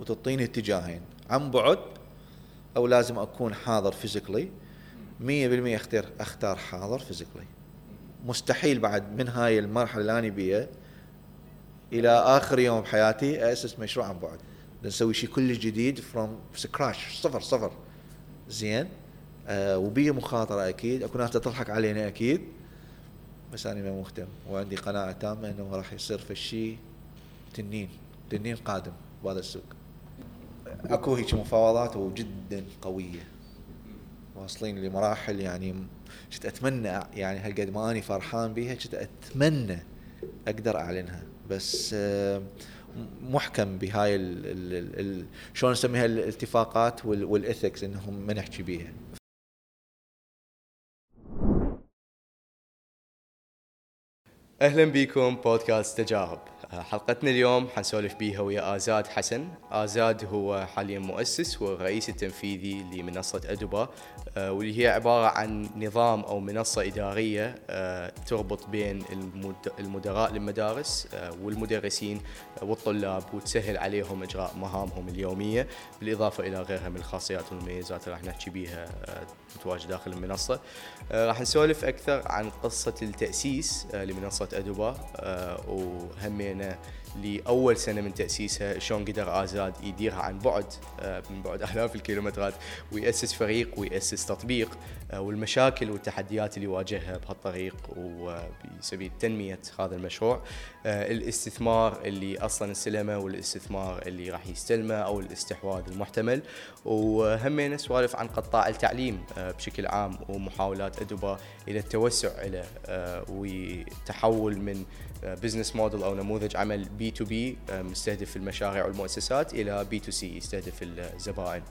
وتعطيني اتجاهين. عن بعد أو لازم أكون حاضر physically. 100% اختار أختار حاضر physically. مستحيل بعد من هاي المرحلة اللي أنا بيها إلى آخر يوم بحياتي أسس مشروع عن بعد. نسوي شيء كلش جديد from scratch صفر صفر. زين؟ آه وبيه مخاطرة أكيد. أكو ناس تضحك علينا أكيد. بس أنا ما مهتم. وعندي قناعة تامة إنه راح يصير في الشيء تنين. تنين قادم بهذا السوق. أكو هيك مفاوضات وجدا قوية. واصلين لمراحل يعني كنت أتمنى يعني هالقد ما أني فرحان بيها كنت أتمنى أقدر أعلنها. بس آه، محكم بهاي شلون نسميها؟ الاتفاقات والإثكس إنهم ما نحكي بيها. أهلا بكم بودكاست تجارب. حلقتنا اليوم حنسولف بيها ويا آزاد حسن. آزاد هو حاليا مؤسس والرئيس التنفيذي لمنصة أدوبا آه، واللي هي عبارة عن نظام أو منصة إدارية آه، تربط بين المدراء للمدارس آه، والمدرسين والطلاب وتسهل عليهم إجراء مهامهم اليومية بالإضافة إلى غيرها من الخاصيات والمميزات اللي راح نحكي بيها متواجد داخل المنصة. راح نسولف أكثر عن قصة التأسيس لمنصة أدوبا وهمين سنه لأول سنة من تأسيسها شلون قدر آزاد يديرها عن بعد آه، من بعد آلاف الكيلومترات ويأسس فريق ويأسس تطبيق آه، والمشاكل والتحديات اللي يواجهها بهالطريق وبسبيل تنمية هذا المشروع. آه، الاستثمار اللي أصلا استلمه والاستثمار اللي راح يستلمه أو الاستحواذ المحتمل. وهمين سوالف عن قطاع التعليم بشكل عام ومحاولات ادوبا إلى التوسع له وتحول من business model أو نموذج عمل B2B مستهدف المشاريع والمؤسسات إلى B2C يستهدف الزبائن.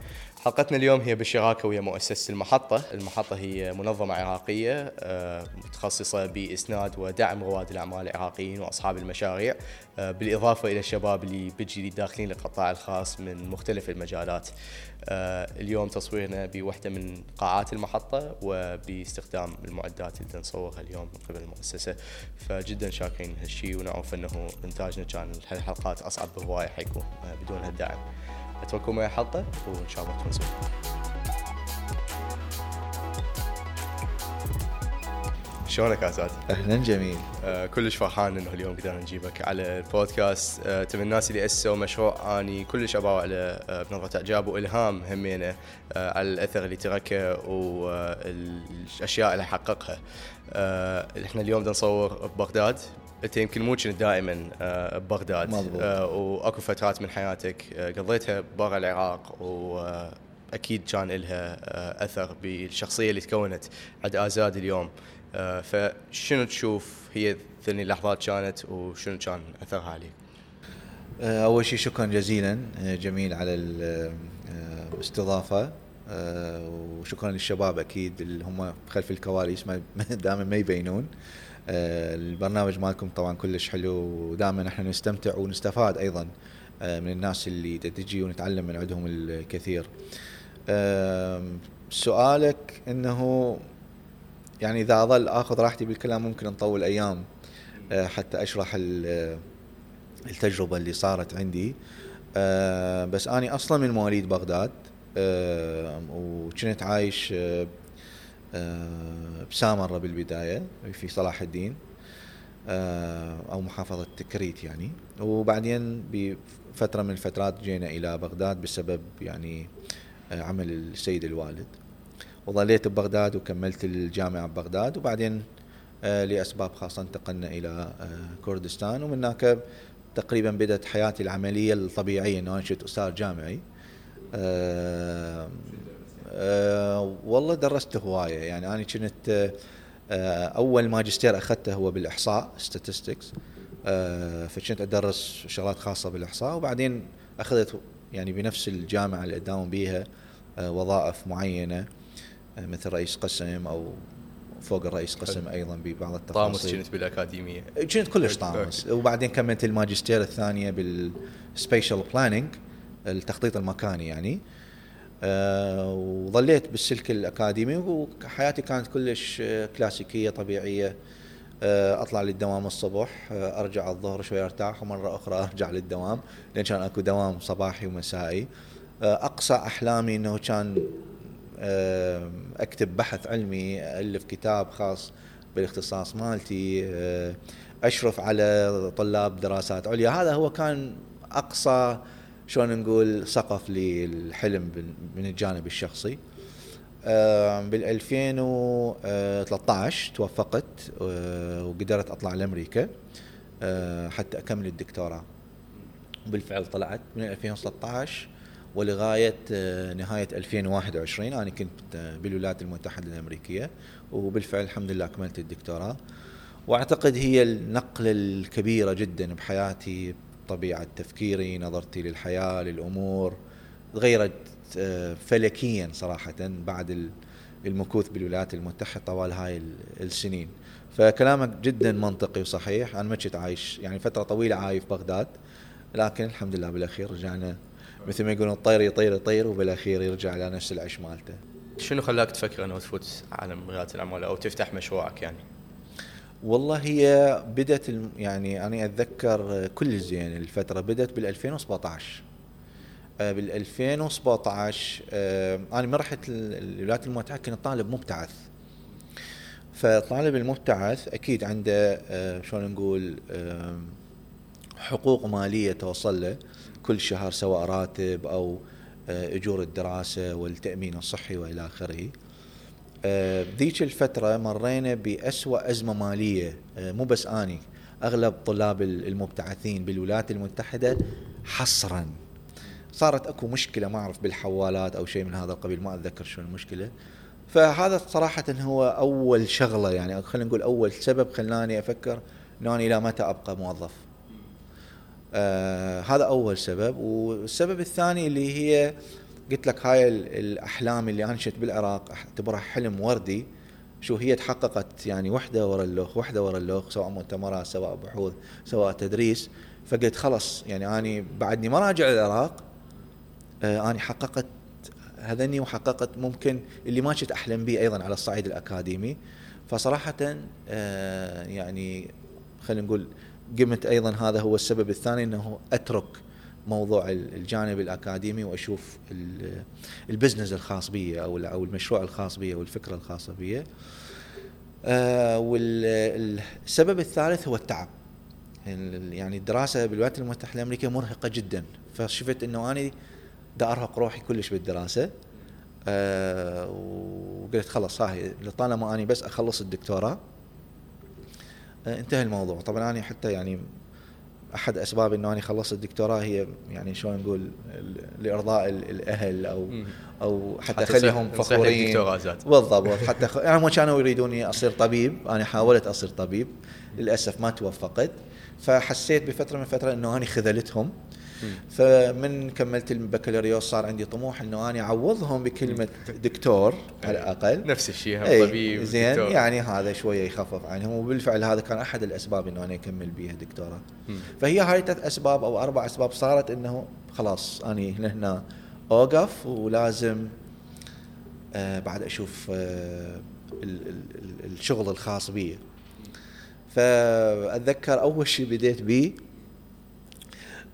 حلقتنا اليوم هي بالشراكه ويا مؤسسة المحطة، المحطة هي منظمة عراقية آه، متخصصة بإسناد ودعم رواد الأعمال العراقيين وأصحاب المشاريع آه، بالإضافة إلى الشباب اللي بيجي داخلين القطاع الخاص من مختلف المجالات. آه، اليوم تصويرنا بوحدة من قاعات المحطة وباستخدام المعدات اللي نصورها اليوم من قبل المؤسسة فجدا شاكرين هالشيء ونعرف إنه إنتاجنا كان هالحلقات أصعب بهوايه حيكون بدون هالدعم. أترككم ويا الحلقة وإن شاء الله تكون شلونك اساد؟ أهلا جميل. آه كلش فرحان إنه اليوم قدرنا نجيبك على البودكاست. آه تم الناس اللي أسسوا مشروع أني كلش اباوع على آه بنظرة إعجاب وإلهام همينه آه على الأثر اللي تركه والأشياء اللي حققها. آه إحنا اليوم بدنا نصور ببغداد. أنت يمكن مو كنت دائما آه، ببغداد. مضبوط. آه، وأكو فترات من حياتك آه، قضيتها برا العراق واكيد كان لها أثر بالشخصية اللي تكونت عند آزاد اليوم. فشنو تشوف هي ذني اللحظات كانت وشنو كان أثرها عليك؟ أول شيء شكرا جزيلا جميل على الاستضافة. وشكرا للشباب أكيد اللي هم خلف الكواليس دائما ما يبينون. آه، البرنامج مالكم طبعا كلش حلو ودائما إحنا نستمتع ونستفاد أيضا آه، من الناس اللي تجي ونتعلم من عندهم الكثير. سؤالك إنه يعني إذا أظل آخذ راحتي بالكلام ممكن نطول أيام آه، حتى أشرح التجربة اللي صارت عندي. بس أني أصلا من مواليد بغداد وكنت عايش آه، بسامرة بالبداية في صلاح الدين آه، أو محافظة تكريت يعني. وبعدين بفترة من الفترات جينا إلى بغداد بسبب يعني آه، عمل السيد الوالد. وظليت ببغداد وكملت الجامعة ببغداد وبعدين لأسباب خاصة انتقلنا إلى كردستان. ومن هناك تقريبا بدأت حياتي العملية الطبيعية أنه أنشئ أستاذ جامعي. أه والله درست هواية. يعني أنا كنت أه أول ماجستير أخذته هو بالإحصاء statistics. أه فكنت أدرس شغلات خاصة بالإحصاء. وبعدين أخذت يعني بنفس الجامعة اللي أداوم بيها وظائف معينة. مثل رئيس قسم أو فوق الرئيس قسم أيضا ببعض التفاصيل. طامس كنت بالأكاديمية. كنت كلش طامس. وبعدين كملت الماجستير الثانية بال spatial planning التخطيط المكاني يعني. آه، وظليت بالسلك الأكاديمي وحياتي كانت كلش كلاسيكية طبيعية. آه، أطلع للدوام الصبح آه، أرجع الظهر شوي أرتاح ومرة أخرى أرجع للدوام لأن كان أكو دوام صباحي ومسائي. آه، أقصى أحلامي إنه كان آه، أكتب بحث علمي الف كتاب خاص بالاختصاص مالتي آه، أشرف على طلاب دراسات عليا. هذا هو كان أقصى شلون نقول سقف للحلم من الجانب الشخصي. بال 2013 توفقت آه، وقدرت أطلع لأمريكا آه، حتى أكمل الدكتوراه. بالفعل طلعت. من 2013 ولغاية آه، نهاية 2021 أنا كنت آه، بالولايات المتحدة الأمريكية وبالفعل الحمد لله أكملت الدكتوراه. وأعتقد هي النقلة الكبيرة جدا بحياتي طبيعه تفكيري نظرتي للحياة للأمور تغيرت آه، فلكيا صراحة بعد ال- المكوث بالولايات المتحدة طوال هاي ال- السنين. فكلامك جدا منطقي وصحيح. أنا ما كنت عايش يعني فترة طويلة عايش بغداد لكن الحمد لله بالأخير رجعنا مثل ما يقولون الطير يطير يطير وبالأخير يرجع إلى نفس العش مالته. شنو خلاك تفكر إنه تفوت عالم رياده الأعمال أو تفتح مشروعك يعني؟ والله هي بدت يعني أنا أتذكر كل زين الفترة بدت بال 2017 آه، بال 2017 آه، أنا من رحت ال- الولايات المتحدة كنت طالب مبتعث. فالطالب المبتعث أكيد عنده آه، شلون نقول حقوق مالية توصل له. كل شهر سواء راتب أو آه، أجور الدراسة والتأمين الصحي وإلى آخره. آه، بذيك الفترة مرينا بأسوأ أزمة مالية. آه، مو بس أني أغلب طلاب ال- المبتعثين بالولايات المتحدة حصرا. صارت أكو مشكلة ما أعرف بالحوالات أو شيء من هذا القبيل ما أتذكر شو المشكلة. فهذا صراحة هو أول شغلة يعني خلينا نقول أول سبب خلاني أفكر أنه أنا إلى متى أبقى موظف. آه هذا أول سبب. والسبب الثاني اللي هي قلت لك هاي ال- الأحلام اللي أنا بالعراق اعتبرها حلم وردي شو هي تحققت يعني وحدة ورا اللوخ وحدة ورا اللوخ سواء مؤتمرات سواء بحوث سواء تدريس. فقلت خلص يعني أني بعدني ما راجع العراق آه أني حققت هذني وحققت ممكن اللي ما كنت أحلم به أيضا على الصعيد الأكاديمي. فصراحه آه يعني خلينا نقول قمت أيضا هذا هو السبب الثاني إنه أترك موضوع ال- الجانب الأكاديمي وأشوف ال- ال business الخاص بي أو أو المشروع الخاص بي أو الفكرة الخاصة بي. آه والسبب الثالث هو التعب. ال- يعني الدراسة بالولايات المتحدة الأمريكية مرهقة جدا. فشفت إنه أنا دا أرهق روحي كلش بالدراسة. آه وقلت خلاص هاي طالما اني بس أخلص الدكتوراه انتهى الموضوع. طبعا أنا حتى يعني أحد أسباب إنه أنا خلصت الدكتوراه هي يعني شلون نقول لإرضاء ال- الأهل أو. أو حتى حتى تصيح فخورين. بالضبط. حتى خ... يعني هم كانوا يريدوني أصير طبيب أنا حاولت أصير طبيب. للأسف ما توفقت. فحسيت بفترة من الفترة إنه أنا خذلتهم. فمن كملت البكالوريوس صار عندي طموح إنه أنا أعوضهم بكلمة دكتور على الأقل نفس الشيء هم اي طبيب زين دكتور. يعني هذا شوية يخفف عنهم وبالفعل هذا كان أحد الأسباب إنه أنا أكمل بيها دكتوراه مم. فهي هاي ثلاث أسباب أو أربع أسباب صارت إنه خلاص اني هنا أوقف ولازم آه بعد أشوف آه ال- ال- ال- الشغل الخاص بي فأتذكر أول شيء بديت بيه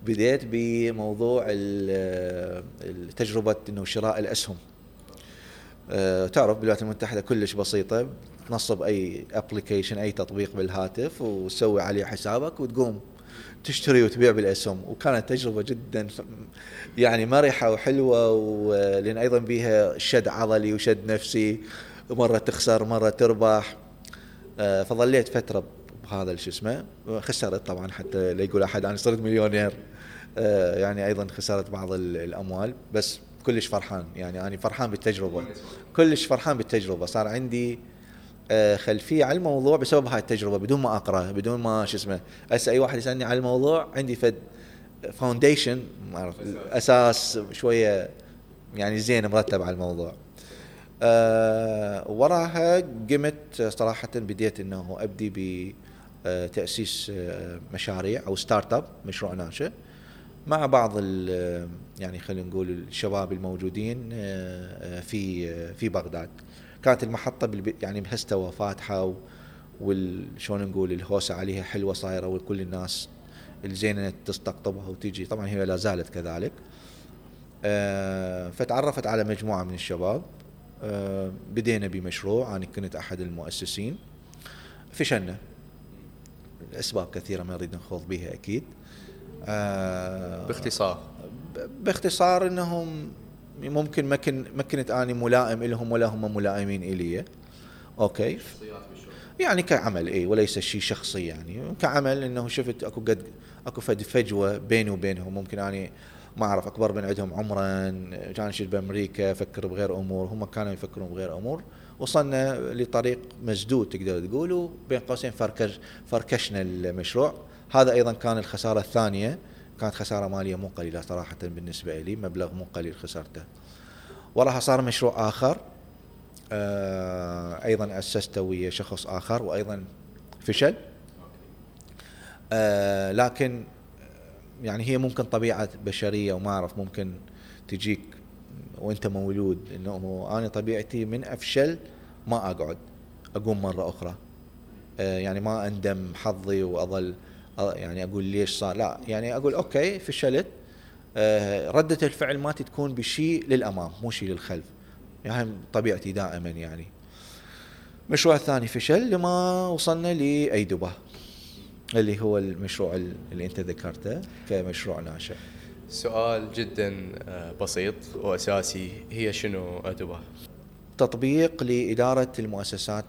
بديت بموضوع ال- التجربه إنه شراء الأسهم. آه، تعرف بالولايات المتحدة كلش بسيطة تنصب أي ابلكيشن أي تطبيق بالهاتف وتسوي عليه حسابك وتقوم تشتري وتبيع بالأسهم. وكانت تجربة جدا يعني مرحة وحلوة ولان أيضا بيها شد عضلي وشد نفسي مرة تخسر مرة تربح. آه، فظليت فترة بهذا شو اسمه خسرت طبعا حتى لا يقول أحد أنا صرت مليونير. آه، يعني أيضا خسرت بعض ال- الأموال بس كلش فرحان. يعني أنا فرحان بالتجربة. كلش فرحان بالتجربة. صار عندي آه، خلفية على الموضوع بسبب هاي التجربة بدون ما أقرأ بدون ما شو اسمه هسه أي واحد يسألني على الموضوع عندي فد foundation أساس شوية يعني زين مرتب على الموضوع. آه وراها قمت صراحة بديت إنه أبدي بتأسيس آه، مشاريع أو startup مشروع ناشئ. مع بعض يعني خلينا نقول الشباب الموجودين آه، آه، في آه، في بغداد. كانت المحطة بالب- يعني بهستوى فاتحة و- وشلون نقول الهوسة عليها حلوة صايرة وكل الناس الزينة تستقطبها وتجي. طبعا هي لا زالت كذلك. فتعرفت على مجموعة من الشباب. بدينا بمشروع. أنا كنت أحد المؤسسين. فشلنا. الاسباب كثيرة ما نريد نخوض بها أكيد. آه، باختصار. باختصار إنهم ممكن ما كن ما كنت أني ملائم لهم ولا هم ملائمين إلي. أوكي. يعني كعمل اي وليس شيء شخصي يعني. كعمل إنه شفت أكو قد أكو فد فجوة بيني وبينهم. ممكن أني ما أعرف أكبر من عندهم عمرا كان شيء بأمريكا أفكر بغير أمور. هم كانوا يفكرون بغير أمور. وصلنا لطريق مسدود تقدر تقول وبين قوسين فركش فركشنا المشروع. هذا أيضا كان الخسارة الثانية. كانت خسارة مالية مو قليلة صراحة بالنسبة لي مبلغ مو قليل خسرته. وراها صار مشروع آخر. آه أيضا اسسته ويا شخص آخر وأيضا فشل. آه لكن يعني هي ممكن طبيعة بشرية وما أعرف ممكن تجيك وأنت مولود إنه أنا طبيعتي من أفشل ما أقعد أقوم مرة أخرى. آه يعني ما أندم حظي وأظل يعني أقول ليش صار؟ لا يعني أقول أوكي فشلت. آه، ردة الفعل مالتي تكون بشيء للأمام مو شيء للخلف. يعني طبيعتي دائما يعني. المشروع الثاني فشل لما وصلنا لايدوبا اللي هو المشروع اللي أنت ذكرته كمشروع ناشئ. سؤال جدا آه، بسيط وأساسي هي شنو ادوبا؟ تطبيق لإدارة المؤسسات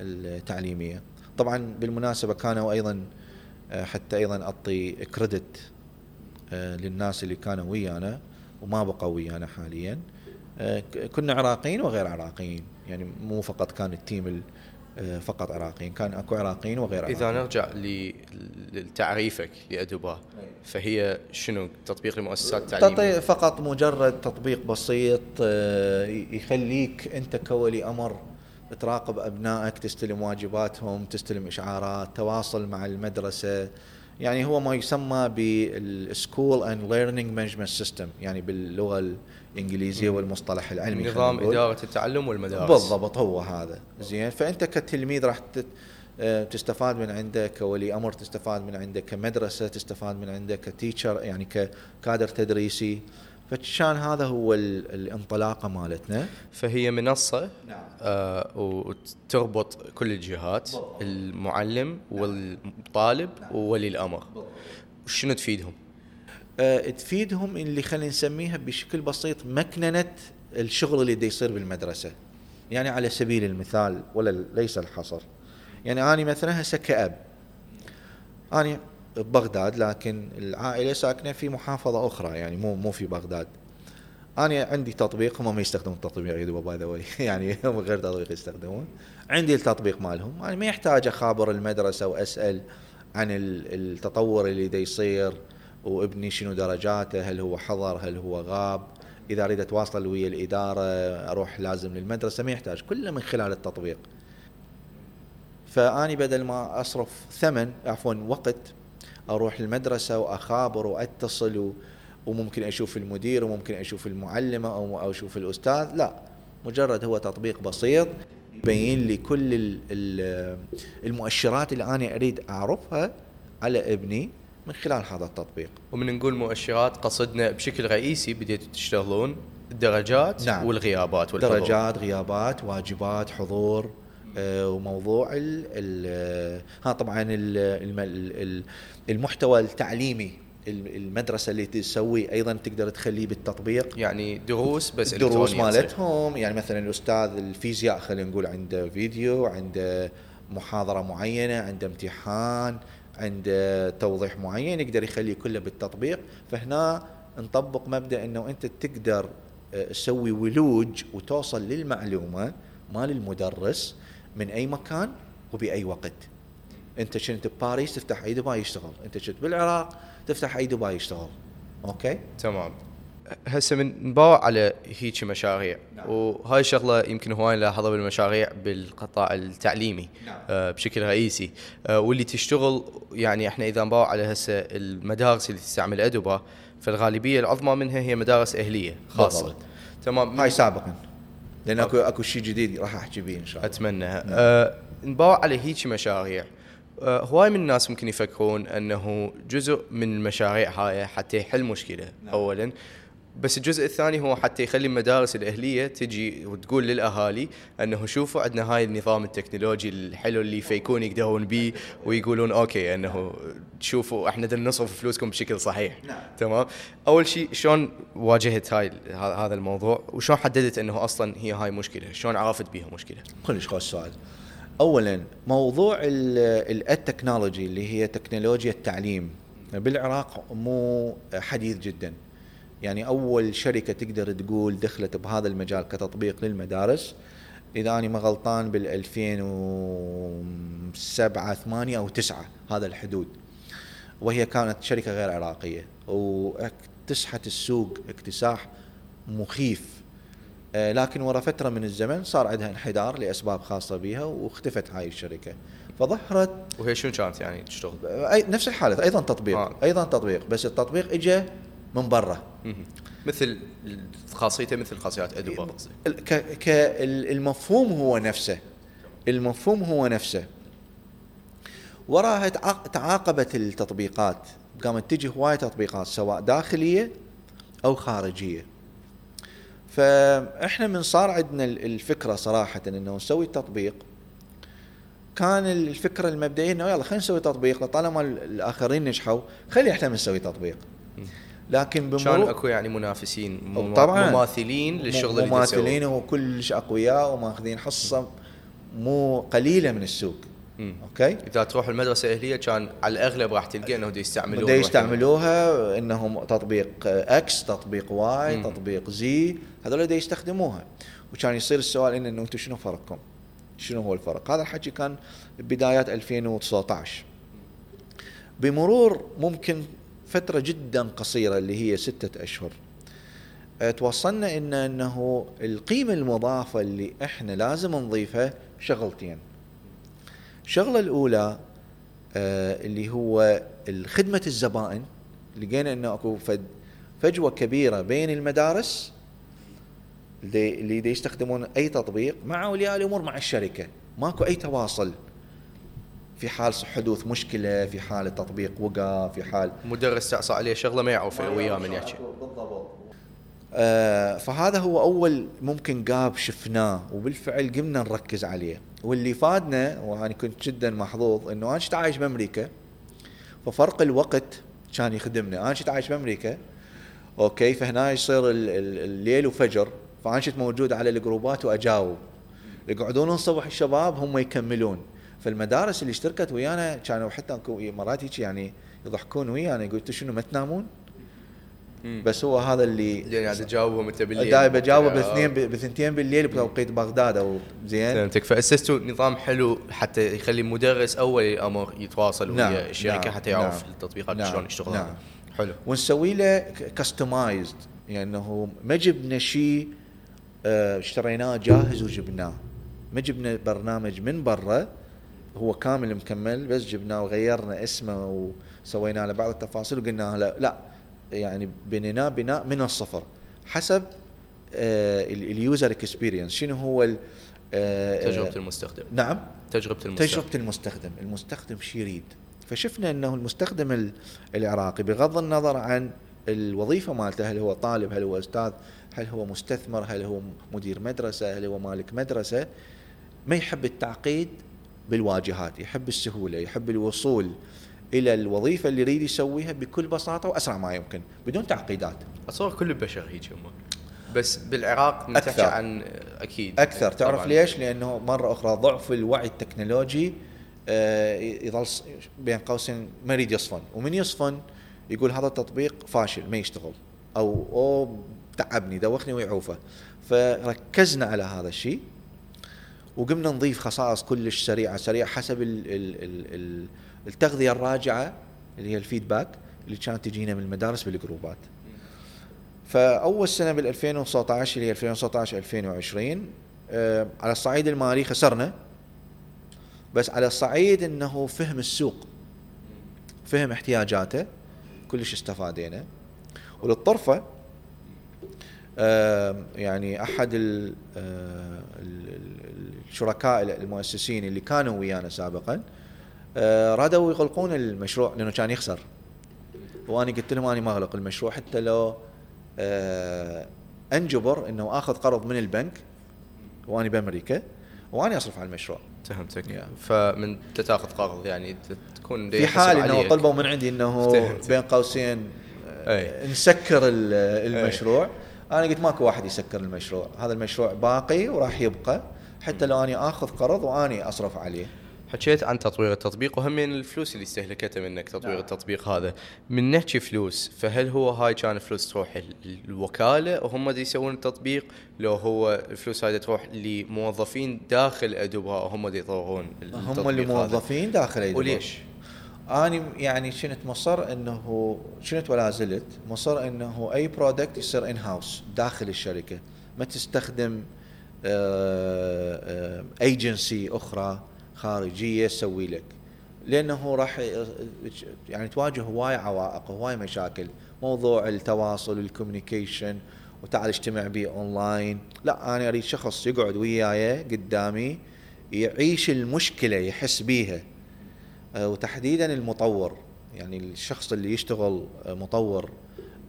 التعليمية. طبعا بالمناسبة كانوا أيضا حتى أيضا أعطي كريدت آه، للناس اللي كانوا ويانا وما بقوا ويانا حاليا. آه، كنا عراقيين وغير عراقيين. يعني مو فقط كان ال team فقط عراقيين كان أكو عراقيين وغير عراقيين. اذا نرجع لتعريفك لأيدوبا فهي شنو؟ تطبيق المؤسسات التعليميه فقط مجرد تطبيق بسيط يخليك أنت كولي أمر تراقب أبنائك تستلم واجباتهم تستلم إشعارات تواصل مع المدرسة. يعني هو ما يسمى بال school and learning management system يعني باللغة الإنجليزية والمصطلح العلمي نظام إدارة التعلم والمدارس. بالضبط هو هذا. زين فأنت كتلميذ راح آه، تستفاد من عنده كولي أمر تستفاد من عنده كمدرسة تستفاد من عنده كتيتشر يعني ككادر تدريسي. فكان هذا هو الانطلاقة مالتنا فهي منصة نعم. آه وتربط كل الجهات بالضبط. المعلم نعم. والطالب نعم. وولي الأمر شنو تفيدهم؟ آه تفيدهم اللي خلينا نسميها بشكل بسيط مكننة الشغل اللي دا يصير بالمدرسة يعني على سبيل المثال ولا ليس الحصر يعني أنا مثلا هسه كأب أنا ببغداد لكن العائلة ساكنة في محافظة أخرى يعني مو مو في بغداد. أنا عندي تطبيق هم ما يستخدمون التطبيق يدوب باي ذا يعني هم غير تطبيق يستخدمون. عندي التطبيق مالهم. أنا ما يحتاج أخابر المدرسة وأسأل عن التطور اللي دا يصير وابني شنو درجاته هل هو حضر هل هو غاب. إذا أريد أتواصل ويا الإدارة أروح لازم للمدرسة ما يحتاج. كله من خلال التطبيق. فاني بدل ما أصرف ثمن عفوا وقت أروح المدرسة وأخابر وأتصل وممكن أشوف المدير وممكن أشوف المعلمة أو أشوف الأستاذ. لا مجرد هو تطبيق بسيط يبين لي كل المؤشرات اللي أنا أريد أعرفها على ابني من خلال هذا التطبيق. ومن نقول مؤشرات قصدنا بشكل رئيسي بديتوا تشتغلون الدرجات نعم. والغيابات والحضور. درجات غيابات واجبات حضور. وموضوع ال ال ها طبعا ال المحتوى التعليمي المدرسة اللي تسوي أيضا تقدر تخليه بالتطبيق. يعني دروس بس دروس مالتهم يعني مثلا الأستاذ الفيزياء خلينا نقول عنده فيديو عنده محاضرة معينة عنده امتحان عنده توضيح معين يقدر يخليه كله بالتطبيق. فهنا نطبق مبدأ إنه أنت تقدر آه، تسوي ولوج وتوصل للمعلومة مال المدرس من أي مكان وبأي وقت. أنت كنت بباريس تفتح أيدوبا يشتغل. أنت كنت بالعراق تفتح أيدوبا يشتغل. okay؟ تمام. هسه من نباوع على هيك مشاريع. نعم. وهاي الشغله يمكن هواي نلاحظها بالمشاريع بالقطاع التعليمي نعم. آه بشكل رئيسي. آه واللي تشتغل يعني إحنا إذا نباوع على هسه المدارس اللي تستعمل أدوبة فالغالبية العظمى منها هي مدارس أهلية خاصة. بالضبط. تمام. هاي سابقا. لأن اكو أكو شيء جديد راح أحكي به إن شاء الله أتمنى نعم. آه نباوع على هيك مشاريع آه، هواي من الناس ممكن يفكرون أنه جزء من المشاريع هاي حتى يحل مشكلة نعم. اولا بس الجزء الثاني هو حتى يخلي المدارس الأهلية تجي وتقول للأهالي إنه شوفوا عندنا هاي النظام التكنولوجي الحلو اللي يفيكون يقدرون به ويقولون okay إنه شوفوا إحنا نصرف فلوسكم بشكل صحيح. نعم. تمام؟ أول شيء شلون واجهت هاي هذا الموضوع وشلون حددت إنه أصلا هي هاي مشكلة؟ شلون عرفت بها مشكلة؟ كلش خوش سؤال اولا موضوع التكنولوجي اللي هي تكنولوجيا التعليم بالعراق مو حديث جدا. يعني أول شركة تقدر تقول دخلت بهذا المجال كتطبيق للمدارس. إذا اني ما غلطان بال 2007 8 أو 9 هذا الحدود. وهي كانت شركة غير عراقية. واكتسحت السوق اكتساح مخيف. آه، لكن ورا فترة من الزمن صار عندها انحدار لأسباب خاصة بها واختفت هاي الشركة. فظهرت وهي شنو كانت يعني تشتغل؟ نفس الحالة أيضا تطبيق. آه. أيضا تطبيق. بس التطبيق اجى من برا. مثل خاصيته مثل خاصيات ادوبا المفهوم هو نفسه. المفهوم هو نفسه. وراها تعاقبت التطبيقات. قامت تجي هواي تطبيقات سواء داخلية أو خارجية. فإحنا من صار عندنا الفكرة صراحة انه نسوي التطبيق. كان الفكرة المبدئية إنه يلا خلينا نسوي تطبيق طالما الآخرين نجحوا خلي إحنا نسوي تطبيق. لكن بمرور كان أكو يعني منافسين طبعا مماثلين للشغل اللي مماثلين وكلش أقوياء وماخذين حصة مو قليلة من السوق مم. okay إذا تروح المدرسة الأهلية كان على الأغلب راح تلقى إنه يستعملوها يستعملوها إنهم تطبيق X تطبيق Y مم. تطبيق Z هذول دي يستخدموها وكان يصير السؤال إنه أنتم شنو فرقكم؟ شنو هو الفرق؟ هذا الحكي كان بدايات 2019 بمرور ممكن فترة جدا قصيرة اللي هي ستة أشهر. آه، توصلنا إن أنه القيمة المضافة اللي إحنا لازم نضيفها شغلتين. الشغلة الأولى آه، اللي هو خدمة الزبائن. لقينا أنه أكو فجوة كبيرة بين المدارس اللي يستخدمون أي تطبيق مع أولياء الأمور مع الشركة. ماكو أي تواصل. في حال حدوث مشكلة في حال التطبيق وقع في حال مدرس استعصى عليه شغلة ما يعرف وياه من يحكي. بالضبط. آه فهذا هو أول ممكن جاب شفناه وبالفعل قمنا نركز عليه. واللي فادنا وأنا كنت جدا محظوظ إنه أنا كنت عايش بأمريكا ففرق الوقت كان يخدمنا أنا كنت عايش بأمريكا أوكي فهنا يصير الليل وفجر فأنا كنت موجود على الجروبات وأجاوب. يقعدون الصبح الشباب هم يكملون. فالمدارس اللي اشتركت ويانا كانوا حتى مرات هيك يعني يضحكون ويانا يقول شنو ما تنامون؟ بس هو هذا اللي يعني قاعد تجاوبهم انت بالليل. قاعد بجاوب باثنين بثنتين بالليل بتوقيت بغداد أو زين. فهمتك فاسستوا نظام حلو حتى يخلي المدرس أول الأمر يتواصل نعم ويا الشركة نعم حتى يعرف نعم التطبيقات نعم شلون يشتغل نعم. حلو. ونسوي له customized يعني انه ما جبنا شيء آه اشتريناه جاهز وجبناه. ما جبنا برنامج من برا هو كامل مكمل بس جبناه وغيرنا اسمه وسوينا له بعض التفاصيل وقلنا له لا يعني بنيناه بناء من الصفر حسب آه ال user experience شنو هو آه تجربة المستخدم. نعم. تجربة المستخدم. تجربة المستخدم. المستخدم شو يريد. فشفنا أنه المستخدم العراقي بغض النظر عن الوظيفة مالته هل هو طالب هل هو أستاذ هل هو مستثمر هل هو مدير مدرسة هل هو مالك مدرسة ما يحب التعقيد بالواجهات يحب السهولة يحب الوصول إلى الوظيفة اللي يريد يسويها بكل بساطة وأسرع ما يمكن بدون تعقيدات. أتصور كل البشر هيك هم بس بالعراق نتحكي عن أكيد. أكثر. تعرف طبعاً. ليش؟ لأنه مرة أخرى ضعف الوعي التكنولوجي آه، يظل بين قوسين ما يريد يصفن ومن يصفن يقول هذا التطبيق فاشل ما يشتغل أو أو تعبني دوخني ويعوفه. فركزنا على هذا الشيء. وقمنا نضيف خصائص كلش سريعة سريعة حسب ال ال ال التغذية الراجعة اللي هي الفيدباك اللي كانت تجينا من المدارس بالجروبات. فأول سنة بال 2019 اللي هي 2019 2020 آه على الصعيد المالي خسرنا بس على الصعيد إنه فهم السوق فهم احتياجاته كلش استفادينا وللطرفة آه يعني أحد ال آه الشركاء المؤسسين اللي كانوا ويانا سابقا آه، رادوا يغلقون المشروع لأنه كان يخسر وأنا قلت لهم أنا ما أغلق المشروع حتى لو آه، أنجبر إنه آخذ قرض من البنك وأنا بأمريكا وأنا أصرف على المشروع فهمتك Yeah. فمن تاخذ قرض يعني تكون في حال إنه. طلبوا من عندي إنه. بين قوسين آه، أي. نسكر ال- المشروع أنا قلت ماكو واحد يسكر المشروع هذا المشروع باقي وراح يبقى حتى لو أني آخذ قرض وأني أصرف عليه حكيت عن تطوير التطبيق وهم من الفلوس اللي استهلكتها منك تطوير نعم. التطبيق هذا من نحكي فلوس فهل هو هاي كان فلوس تروح ال- الوكالة وهم دي يسوون التطبيق لو هو الفلوس هاي تروح لموظفين داخل أيدوبا وهم دي يطورون هم اللي موظفين داخل أيدوبا. وليش؟ أنا يعني كنت مصر إنه كنت ولا زلت مصر إنه أي product يصير in-house داخل الشركة ما تستخدم ايجنسي أخرى خارجية تسوي لك. لأنه راح يعني تواجه هواي عوائق هواي مشاكل. موضوع التواصل ال communication وتعال اجتمع بي اونلاين لا أنا أريد شخص يقعد وياي قدامي يعيش المشكلة يحس بيها. آه، وتحديدا المطور. يعني الشخص اللي يشتغل آه، مطور. آه،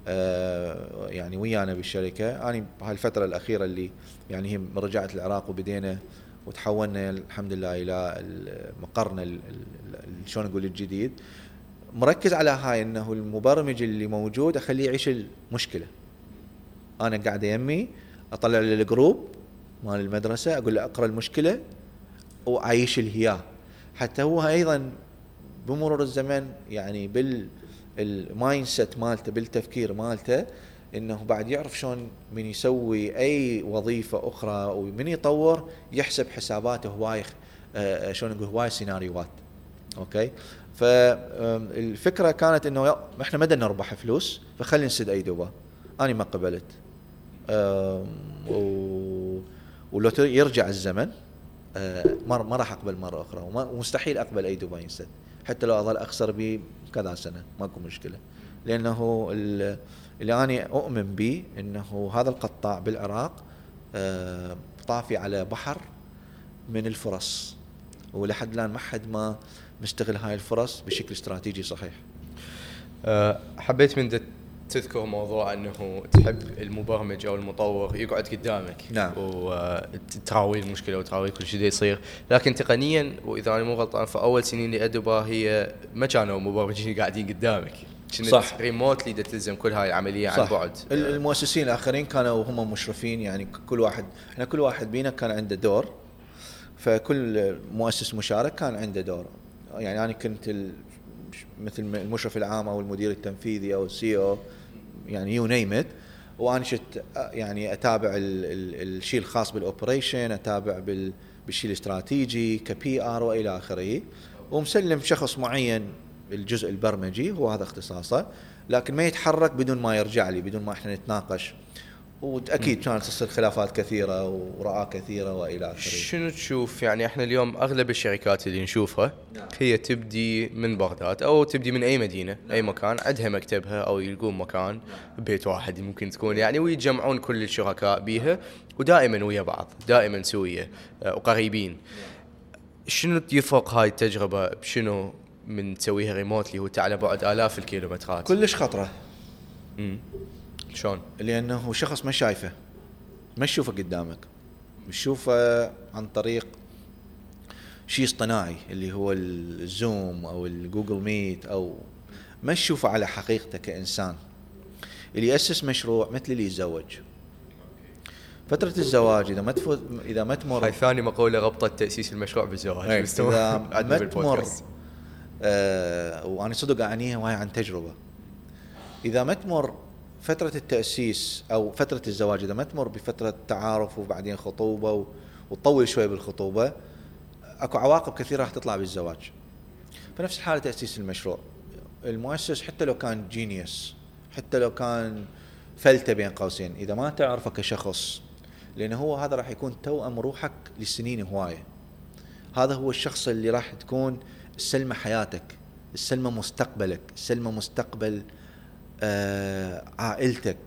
يعني ويانا بالشركة. أنا بهالفترة الأخيرة اللي يعني هي رجعت العراق وبدينا وتحولنا الحمد لله إلى ال- مقرنا شلون أقول الجديد. مركز على هاي إنه المبرمج اللي موجود أخليه يعيش المشكلة. أنا قاعد يمي أطلع له ال group مال المدرسة أقول له أقرأ المشكلة وأعيشه إياها. حتى هو أيضا بمرور الزمن يعني بال ال mindset مالته بالتفكير مالته إنه بعد يعرف شلون من يسوي أي وظيفة أخرى ومن يطور يحسب حساباته هواي آه، شلون نقول هواي سيناريوهات. okay؟ فالفكرة كانت إنه إحنا ما نربح فلوس فخلينا نسد أيدوبا. أنا ما قبلت. ولو يرجع الزمن آه، ما راح أقبل مرة أخرى ومستحيل أقبل أيدوبا ينسد. حتى لو أظل أخسر به كذا سنة ماكو مشكلة. لأنه ال- اللي أنا أؤمن به إنه هذا القطاع بالعراق آه، طافي على بحر من الفرص. ولحد الآن ما حد ما مستغل هاي الفرص بشكل استراتيجي صحيح. أه، حبيت من تذكر موضوع إنه تحب المبرمج أو المطور يقعد قدامك نعم. وتراوي المشكلة وتراوي كل شيء يصير. لكن تقنيا وإذا أنا مو غلطان فأول سنين لايدوبا هي ما كانوا مبرمجين قاعدين قدامك. صح. remotely تلزم كل هاي العملية عن صح. بعد. ال- المؤسسين الآخرين كانوا هم مشرفين يعني كل واحد إحنا كل واحد بينا كان عنده دور فكل مؤسس مشارك كان عنده دور. يعني أنا كنت مثل المشرف العام أو المدير التنفيذي أو ال CEO يعني you name it وأنا چنت يعني أتابع ال- ال- الشيء الخاص بال operation أتابع بال- بالشيء الاستراتيجي كبي ار وإلى آخره. ومسلم شخص معين الجزء البرمجي هو هذا اختصاصه. لكن ما يتحرك بدون ما يرجع لي بدون ما إحنا نتناقش. وأكيد كانت تصير خلافات كثيرة ورعاه كثيرة وإلى آخره. شنو تشوف؟ يعني إحنا اليوم أغلب الشركات اللي نشوفها نعم. هي تبدي من بغداد أو تبدي من أي مدينة أي مكان عندها مكتبها أو يلقون مكان بيت واحد ممكن تكون يعني ويتجمعون كل الشركاء بيها ودائما ويا بعض دائما سوية آه، وقريبين. شنو يفرق هاي التجربة؟ بشنو من تسويها remotely وانت على بعد آلاف الكيلومترات؟ كلش خطرة. مم. شلون؟ لأنه شخص ما شايفه ما تشوفه قدامك تشوفه عن طريق شيء اصطناعي اللي هو ال Zoom أو ال Google Meet أو ما تشوفه على حقيقته كإنسان اللي يأسس مشروع مثل اللي يتزوج فترة الزواج إذا ما تفوت إذا ما تمر هاي ثاني مقولة ربطت تأسيس المشروع بالزواج إيه، إذا ما تمر. آه وأنا صدق اعنيها وهي عن تجربة إذا ما تمر فترة التأسيس أو فترة الزواج إذا ما تمر بفترة تعارف وبعدين خطوبة و- وتطول شوي بالخطوبة أكو عواقب كثيرة راح تطلع بالزواج. فنفس الحالة تأسيس المشروع. المؤسس حتى لو كان جينيوس حتى لو كان فلتة بين قوسين إذا ما تعرفه كشخص لأنه هو هذا راح يكون توأم روحك لسنين هواية. هذا هو الشخص اللي راح تكون السلمة حياتك السلمة مستقبلك السلمة مستقبل آه عائلتك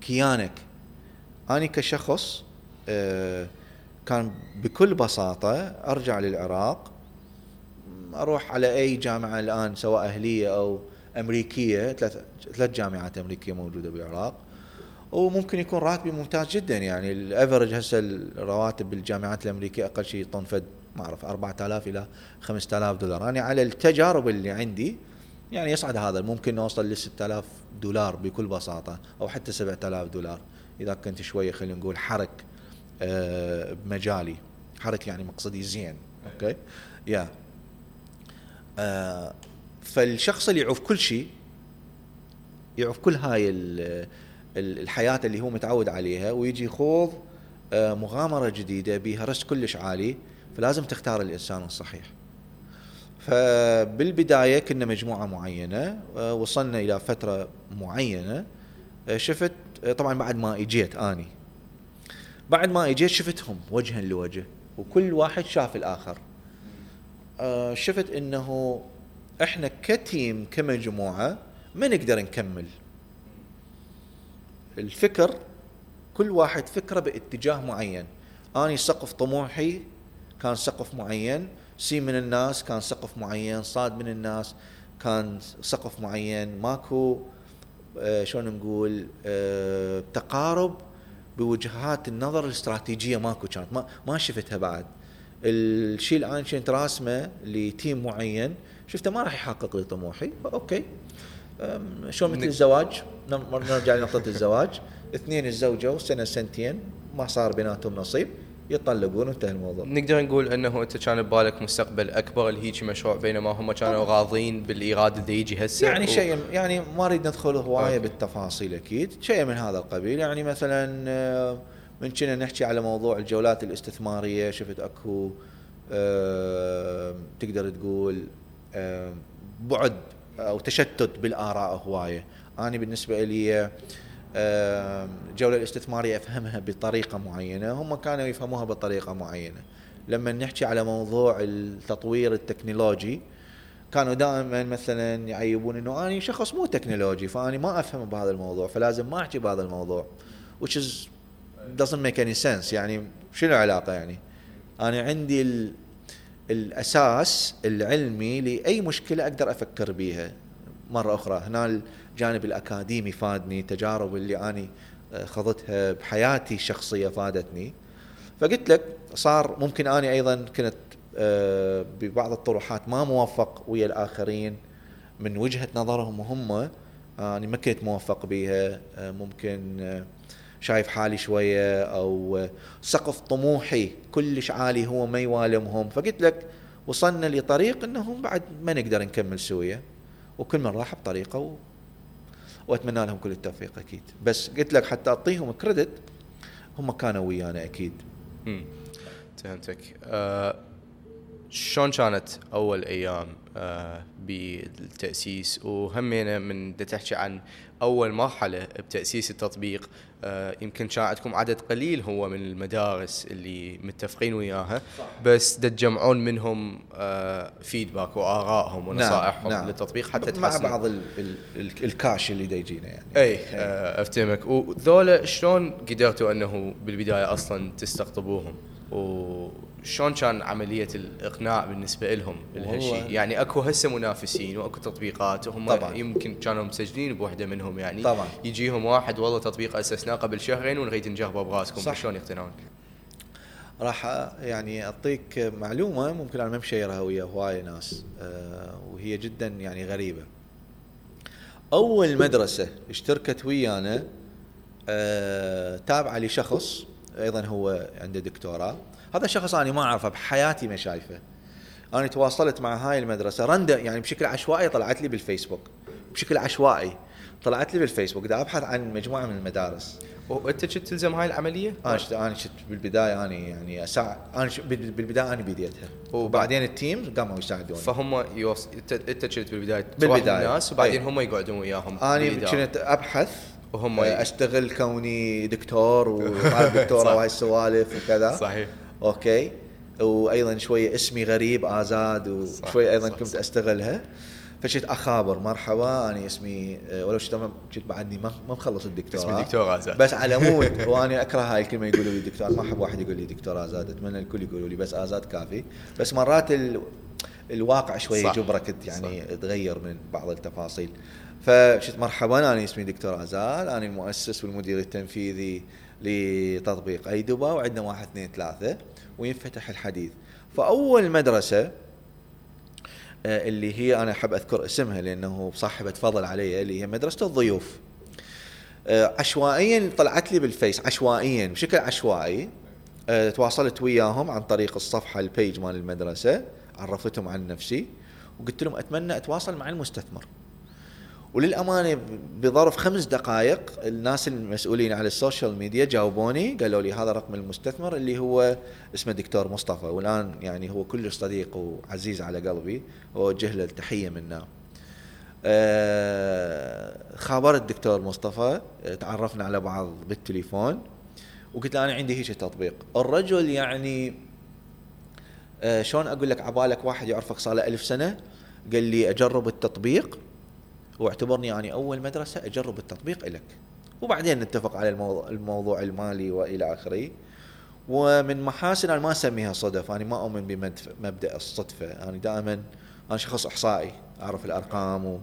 كيانك. أنا كشخص آه كان بكل بساطة أرجع للعراق أروح على أي جامعة الآن سواء أهلية أو أمريكية ثلاث ثلاث جامعات أمريكية موجودة بالعراق. وممكن يكون راتبي ممتاز جدا يعني الافرج هسه الرواتب بالجامعات الأمريكية أقل شيء يطون فد ما أعرف 4000 إلى 5000 دولار. أنا على التجارب اللي عندي يعني يصعد هذا ممكن نوصل ل 6000 دولار بكل بساطة أو حتى 7000 دولار. إذا كنت شوية خلينا نقول حرك آه، بمجالي. حرك يعني مقصدي زين okay؟ yeah. آه، فالشخص اللي يعوف كل شيء يعوف كل هاي الحياة اللي هو متعود عليها ويجي يخوض آه، مغامرة جديدة بها risk كلش عالي فلازم تختار الإنسان الصحيح. فبالبداية كنا مجموعة معينة آه، وصلنا إلى فترة معينة آه، شفت طبعا بعد ما إجيت أني. بعد ما إجيت شفتهم وجها لوجه وكل واحد شاف الآخر. شفت إنه إحنا كتيم كمجموعة ما نقدر نكمل. الفكر كل واحد فكره باتجاه معين. أني سقف طموحي كان سقف معين. سي من الناس كان سقف معين صاد من الناس كان سقف معين. ماكو آه شلون نقول آه تقارب بوجهات النظر الاستراتيجية ماكو كانت. ما ما شفتها بعد. الشيء الآن كنت راسمه ل team معين شفته ما راح يحقق لي طموحي. okay. شلون مثل الزواج؟ نرجع لنقطة الزواج. اثنين تزوجوا سنة سنتين ما صار بيناتهم نصيب. يطلقون وانتهى الموضوع. نقدر نقول إنه إنت كان ببالك مستقبل أكبر لهيك مشروع بينما هم كانوا راضين بالايراد اللي يجي هسه يعني و... شيء يعني ما اريد ندخل هواية بالتفاصيل أكيد شيء من هذا القبيل. يعني مثلا آه، من كنا نحكي على موضوع الجولات الاستثمارية شفت أكو أه تقدر تقول أه بعد أو تشتت بالآراء هواية. أنا بالنسبة لي الجوله الاستثمارية أفهمها بطريقة معينة هم كانوا يفهموها بطريقة معينة. لما نحكي على موضوع التطوير التكنولوجي كانوا دائما مثلا يعيبون إنه أنا شخص مو تكنولوجي فاني ما أفهم بهذا الموضوع فلازم ما أحكي بهذا الموضوع which is doesn't make any sense. يعني شنو العلاقة يعني؟ أنا عندي ال الأساس العلمي لأي مشكلة أقدر أفكر بيها. مرة أخرى هنا الجانب الأكاديمي فادني تجارب اللي أني آه، خضتها بحياتي الشخصية فادتني. فقلت لك صار ممكن أني أيضا كنت آه، ببعض الطروحات ما موفق ويا الآخرين. من وجهة نظرهم هم أني ما كنت موفق آه، ممكن شايف حالي شوية أو سقف طموحي كلش عالي هو ما يوالمهم. فقلت لك وصلنا لطريق إنهم بعد ما نقدر نكمل سويا وكل من راح بطريقة. وأتمنى لهم كل التوفيق أكيد. بس قلت لك حتى أعطيهم كريدت هم كانوا ويانا أكيد. فهمتك أه شلون كانت أول أيام أه بالتأسيس وهمينا من تحكي عن أول مرحلة بتأسيس التطبيق آه، يمكن كان عندكم عدد قليل هو من المدارس اللي متفقين وياها صح. بس تجمعون منهم فيدباك آه، وآرائهم ونصائحهم نعم. نعم. للتطبيق حتى تحسن مع بعض ال ال ال الكاش اللي دا يجينا يعني أي آه أفتهمك وذولا شلون قدرتوا أنه بالبداية أصلا تستقطبوهم و شلون كان عملية الإقناع بالنسبة لهم بهالشيء يعني أكو هسه منافسين وأكو تطبيقات وهم طبعا. يمكن كانوا مسجلين بوحدة منهم يعني طبعا. يجيهم واحد والله تطبيق أسسناه قبل شهرين ونريد نجربه براسكم شلون يقتنعون؟ راح يعني أعطيك معلومة ممكن أنا ما مشيرها ويا هوايه ناس أه وهي جدا يعني غريبة. أول مدرسة اشتركت ويانا أه تابعة لشخص أيضا هو عنده دكتوراه. هذا شخص أنا ما أعرفه بحياتي ما شايفه. أنا تواصلت مع هاي المدرسة رندا يعني بشكل عشوائي طلعت لي بالفيسبوك بشكل عشوائي طلعت لي بالفيسبوك. دا أبحث عن مجموعة من المدارس. وأنت كنت تلزم هاي العملية؟ أنا شت أنا شت بالبداية أنا يعني اساعد أنا بالبداية أنا بديتها وبعدين التيم قاموا يساعدوني. فهم يوص... انت كنت بالبداية بالبداية. الناس وبعدين أي. هم يقعدون وياهم أنا كنت أبحث وهم أشتغل كوني دكتور وطالب دكتوره وهاي السوالف وكذا. صحيح. okay. وأيضا شوية اسمي غريب آزاد وشويه أيضا صح كنت صح. أستغلها. فچنت أخابر مرحبا أنا اسمي ولو چنت كنت بعدني ما ما مخلص الدكتوراه. اسمي دكتور آزاد. بس على مود وأنا أكره هاي الكلمة يقولوا لي دكتور ما أحب واحد يقول لي دكتور آزاد أتمنى الكل يقولوا لي بس آزاد كافي. بس مرات ال... الواقع شوي صح. يجبرك يعني تغير من بعض التفاصيل. فچنت مرحبا أنا اسمي دكتور آزاد أنا المؤسس والمدير التنفيذي لتطبيق ايدوبا وعندنا واحد اثنين ثلاثة وينفتح الحديث. فأول مدرسة آه، اللي هي أنا أحب أذكر اسمها لأنه صاحبة فضل علي اللي هي مدرسة الضيوف. آه، عشوائيا طلعت لي بال Face عشوائيا بشكل عشوائي. آه، تواصلت وياهم عن طريق الصفحة ال page مال المدرسة عرفتهم عن نفسي وقلت لهم أتمنى أتواصل مع المستثمر. وللأمانة بظرف خمس دقائق الناس المسؤولين على ال social media جاوبوني قالوا لي هذا رقم المستثمر اللي هو اسمه دكتور مصطفى والآن يعني هو كلش صديق وعزيز على قلبي واوجه له التحية منا. آه، خابرت الدكتور مصطفى تعرفنا على بعض بالتليفون وقلت له أنا عندي هيك تطبيق. الرجل يعني آه، شلون أقول لك عبالك واحد يعرفك صار له ألف سنة؟ قال لي أجرب التطبيق. واعتبرني يعني أول مدرسة أجرب التطبيق لك وبعدين نتفق على الموضوع, الموضوع المالي وإلى آخره. ومن محاسن أنا ما أسميها صدف أنا ما أؤمن بمبدا الصدفة. أنا دائما أنا شخص إحصائي أعرف الأرقام و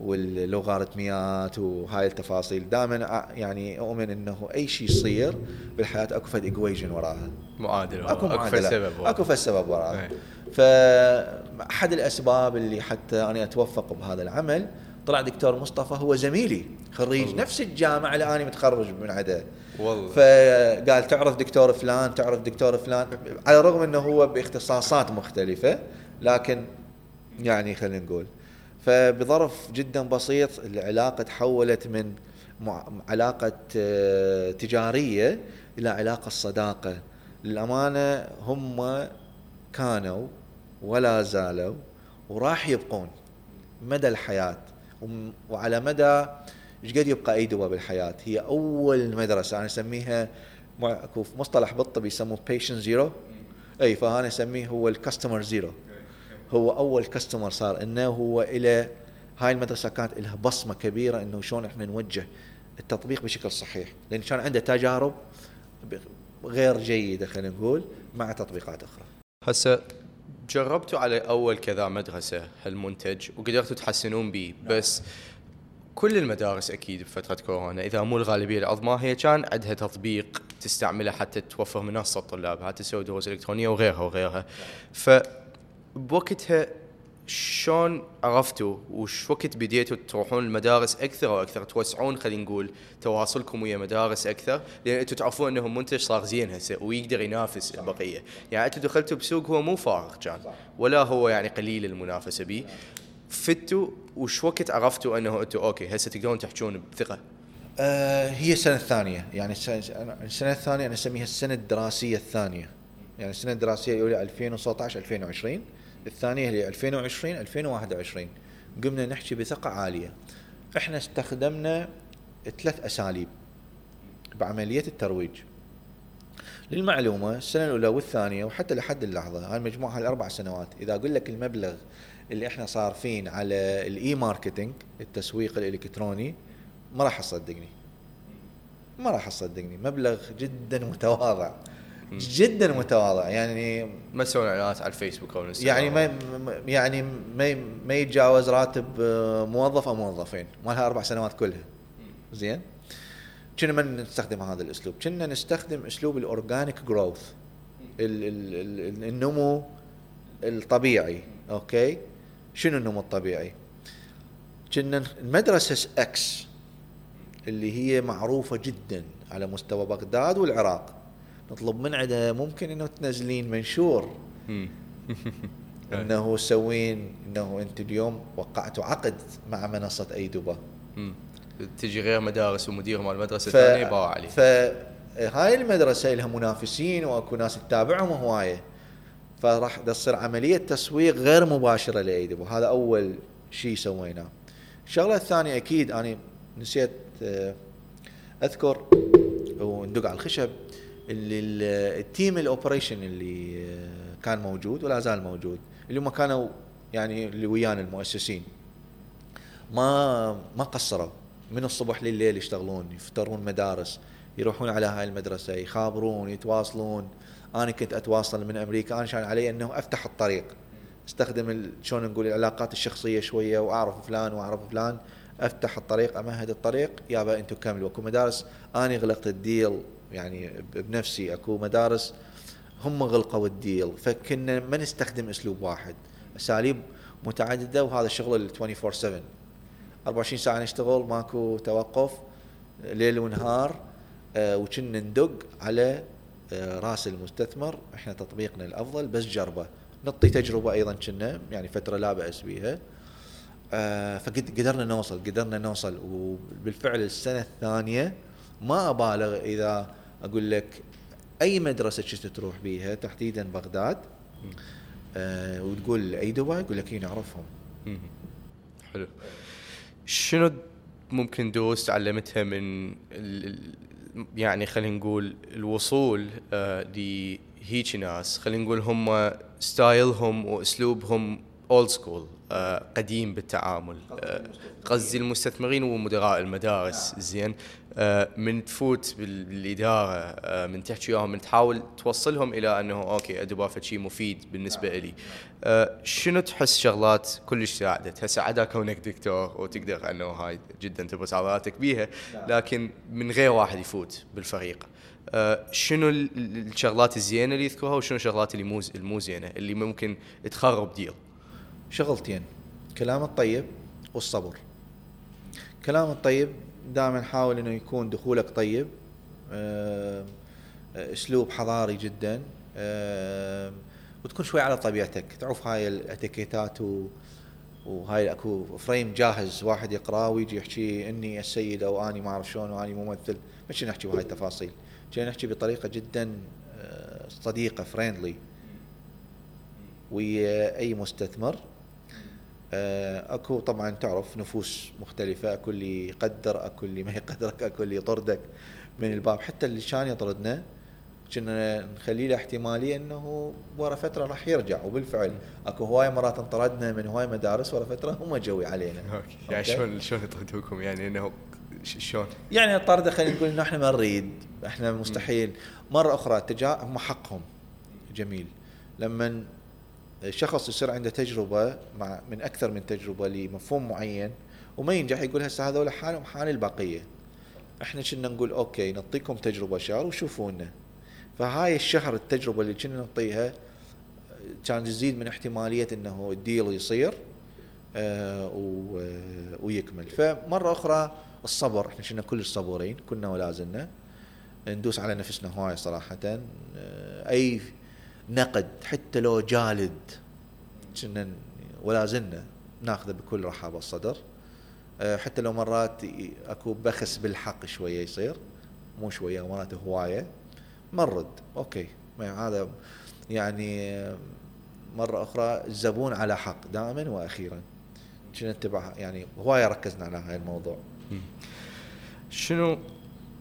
واللوغاريتميات وهاي التفاصيل. دائما يعني أؤمن إنه أي شيء يصير بالحياة أكو فد ايكويشن وراها. معادلة أكو أكو معادلة. سبب أكو فد سبب وراها إيه. فاحد الأسباب اللي حتى أنا أتوفق بهذا العمل طلع دكتور مصطفى هو زميلي خريج والله. نفس الجامعة اللي أنا متخرج من عدها والله. فقال تعرف دكتور فلان تعرف دكتور فلان. على الرغم إنه هو باختصاصات مختلفة لكن يعني خلينا نقول. فبظرف جدا بسيط العلاقة تحولت من علاقة آه، تجارية إلى علاقة صداقة. للأمانة هم كانوا ولا زالوا وراح يبقون مدى الحياة. وعلى مدى إيش قد يبقى ايدوبا بالحياة؟ هي أول مدرسة أنا أسميها اكو مصطلح بالطب يسموه patient zero أي فانا أسميه هو ال customer zero هو أول customer صار إنه هو إلى هاي المدرسة كانت لها بصمة كبيرة إنه شلون إحنا نوجه التطبيق بشكل صحيح. لأن كان عنده تجارب غير جيدة خلينا نقول مع تطبيقات أخرى. هسه جربتوا على أول كذا مدرسة هالمنتج وقدرتوا تحسنون به بس كل المدارس أكيد بفتره كورونا إذا مو الغالبية العظمى هي كان عندها تطبيق تستعمله حتى توفر منصة طلابها تسوي دروس إلكترونية وغيرها وغيرها. فبوقتها شلون عرفتوا وش وقت بديتوا تروحون المدارس أكثر وأكثر توسعون خلينا نقول تواصلكم ويا مدارس أكثر؟ لأن أنتم تعرفون انه منتج صار زين هسه ويقدر ينافس البقية. يعني أنتم دخلتوا بسوق هو مو فارغ كان ولا هو يعني قليل المنافسة به فتوا وش وقت عرفتوا أنه أنتم أوكي هسه تقدرون تحجون بثقة؟ آه هي السنة الثانية. يعني السنة الثانية أنا أسميها السنة الدراسية الثانية. يعني السنة الدراسية الأولى 2019 2020 الثانية هي 2020 2021 قمنا نحكي بثقة عالية. إحنا استخدمنا ثلاث أساليب بعملية الترويج. للمعلومة السنة الأولى والثانية وحتى لحد اللحظة هاي المجموعة الأربع سنوات. إذا أقول لك المبلغ اللي إحنا صارفين على ال e-marketing التسويق الإلكتروني ما راح تصدقني. ما راح تصدقني. مبلغ جدا متواضع. جدا متواضع. يعني ما تسوون إعلانات على الفيسبوك أو الإنستغرام؟ يعني ما يعني ما ما يتجاوز راتب آه، موظف أو موظفين. ما لها أربع سنوات كلها. زين؟ كنا ما نستخدم هذا الأسلوب. كنا نستخدم أسلوب ال organic growth النمو الطبيعي. okay؟ شنو النمو الطبيعي؟ كنا المدرسة إكس اللي هي معروفة جدا على مستوى بغداد والعراق. نطلب من عندها ممكن إنه تنزلين منشور. إنه سوين إنه أنت اليوم وقعتوا عقد مع منصة ايدوبا مم. تجي غير مدارس ومدير مال المدرسة ف... الثانية باع عليه فهاي المدرسة لها منافسين وأكو ناس تتابعهم هوايه فراح تصير عملية تسويق غير مباشرة لايدوبا هذا أول شيء سويناه. الشغلة الثانية أكيد أنا نسيت آه، أذكر وندق على الخشب. اللي ال- ال team ال operation اللي آه، كان موجود ولا زال موجود اللي هم كانوا يعني اللي ويانا المؤسسين. ما ما قصروا. من الصبح لليل يشتغلون يفترون مدارس يروحون على هاي المدرسة يخابرون يتواصلون. أنا كنت أتواصل من أمريكا أنا كان علي إنه أفتح الطريق. أستخدم شلون نقول العلاقات الشخصية شوية وأعرف فلان وأعرف فلان. أفتح الطريق أمهد الطريق. يابا أنتم كملوا. اكو مدارس. أنا غلقت الديل يعني بنفسي اكو مدارس هم غلقوا الديل فكنا ما نستخدم اسلوب واحد. اساليب متعددة وهذا شغل ال 24 7 24 ساعة نشتغل ماكو توقف ليل ونهار آه، وكنا ندق على آه، راس المستثمر. إحنا تطبيقنا الأفضل بس جربة. نعطي تجربة أيضا كنا يعني فترة لا بأس بها آه، فقدرنا نوصل قدرنا نوصل وبالفعل السنة الثانية ما أبالغ إذا أقول لك أي مدرسة كنت تروح بيها تحديدا بغداد آه، وتقول أي دبي يقول لك اي نعرفهم. حلو. شنو ممكن دروس تعلمتها من يعني خلينا نقول الوصول آه لهيك ناس؟ خلينا نقول هم style هم وأسلوبهم old school قديم بالتعامل. قصدي المستثمرين ومدراء المدارس. زين. من تفوت بال- بالإدارة من تحكي وياهم من تحاول توصلهم إلى أنه okay ايدوبا فشي مفيد بالنسبة لي. شنو تحس شغلات كلش ساعدت هسه عدا كونك دكتور وتقدر أنه هاي جدا تبرز عضلاتك بيها لكن من غير واحد يفوت بالفريق. شنو ال- ال- الشغلات الزينة اللي يذكرها وشنو الشغلات اللي مو زينة اللي ممكن تخرب ديل شغلتين كلام الطيب والصبر. كلام الطيب دائما حاول إنه يكون دخولك طيب آه، أسلوب حضاري جدا آه، وتكون شوي على طبيعتك. تعرف هاي الاتيكيتات وهاي أكو frame جاهز واحد يقرأه ويجي يحكي إني السيد أو آني ما أعرف شلون وآني ممثل. مش نحكي بهاي التفاصيل جاي نحكي بطريقة جدا آه، صديقة friendly ويا أي مستثمر أكو طبعا تعرف نفوس مختلفة أكو اللي يقدر أكو اللي ما يقدرك أكو اللي يطردك من الباب. حتى اللي كان يطردنا كنا نخلي له احتمالية إنه ورا فترة راح يرجع. وبالفعل أكو هواي مرات انطردنا من هواي مدارس ورا فترة هم جوي علينا. okay. يعني؟ شلون شلون يطردوكم؟ يعني إنه شلون؟ يعني الطردة خلينا نقول إنه إحنا ما نريد إحنا مستحيل. مرة أخرى تجا هم حقهم. جميل. لما شخص يصير عنده تجربة مع من أكثر من تجربة لمفهوم معين وما ينجح يقول هسه هذول حالهم حال البقية. إحنا كنا نقول okay نعطيكم تجربة شهر وشوفونا. فهاي الشهر التجربة اللي كنا نعطيها كان تزيد من احتمالية إنه ال deal يصير آه، آه، ويكمل. فمرة أخرى الصبر إحنا كنا كلش صبورين كنا ولا زلنا. ندوس على نفسنا هواي صراحة آه، أي نقد حتى لو جالد. كنا ولا زلنا ناخذه بكل رحابه الصدر آه، حتى لو مرات اكو بخس بالحق شوية يصير. مو شوية مرات هواية. مرد. okay. ما هذا يعني مرة أخرى الزبون على حق دائما وأخيرا. كنا نتبع يعني هواية ركزنا على هاي الموضوع. شنو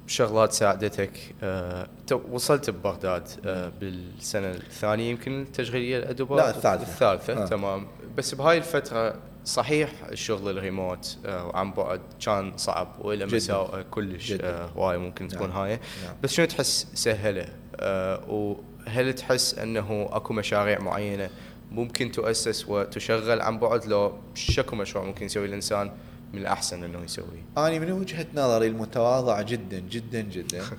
شغلات ساعدتك آه تو- وصلت ببغداد آه بالسنة الثانية يمكن التشغيلية لايدوبا لا، الثالثة. الثالثة آه. تمام بس بهاي الفترة صحيح الشغل الريموت آه وعن بعد كان صعب وله جداً. مساوئ كلش جداً. آه هواي ممكن تكون نعم. هاي نعم. بس شنو تحس سهلة آه وهل تحس إنه أكو مشاريع معينة ممكن تؤسس وتشغل عن بعد لو شكو مشروع ممكن يسوي الإنسان من الأحسن أنه يسويه. أنا من وجهة نظري المتواضعة جدا جدا جدا.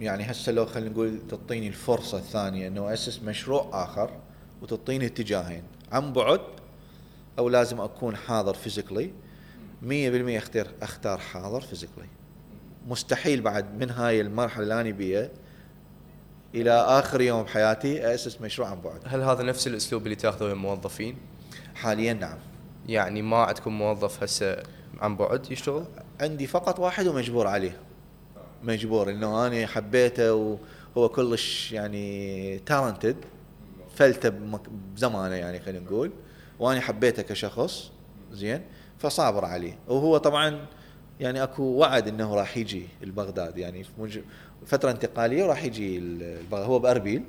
يعني هسه لو خلينا نقول تعطيني الفرصة الثانية أنه أسس مشروع آخر وتعطيني اتجاهين. عن بعد أو لازم أكون حاضر physically 100% اختار أختار حاضر physically. مستحيل بعد من هاي المرحلة اللي أنا بيها إلى آخر يوم بحياتي أسس مشروع عن بعد. هل هذا نفس الأسلوب اللي تاخذه الموظفين؟ حاليا نعم. يعني ما عندكم موظف هسه عن بعد يشتغل؟ عندي فقط واحد ومجبور عليه. مجبور إنه أنا حبيته وهو كلش يعني تالنتد فلته بزمانه يعني خلينا نقول وأنا حبيته كشخص زين فصابر عليه. وهو طبعا يعني أكو وعد إنه راح يجي البغداد. يعني في فترة انتقالية وراح يجي هو بأربيل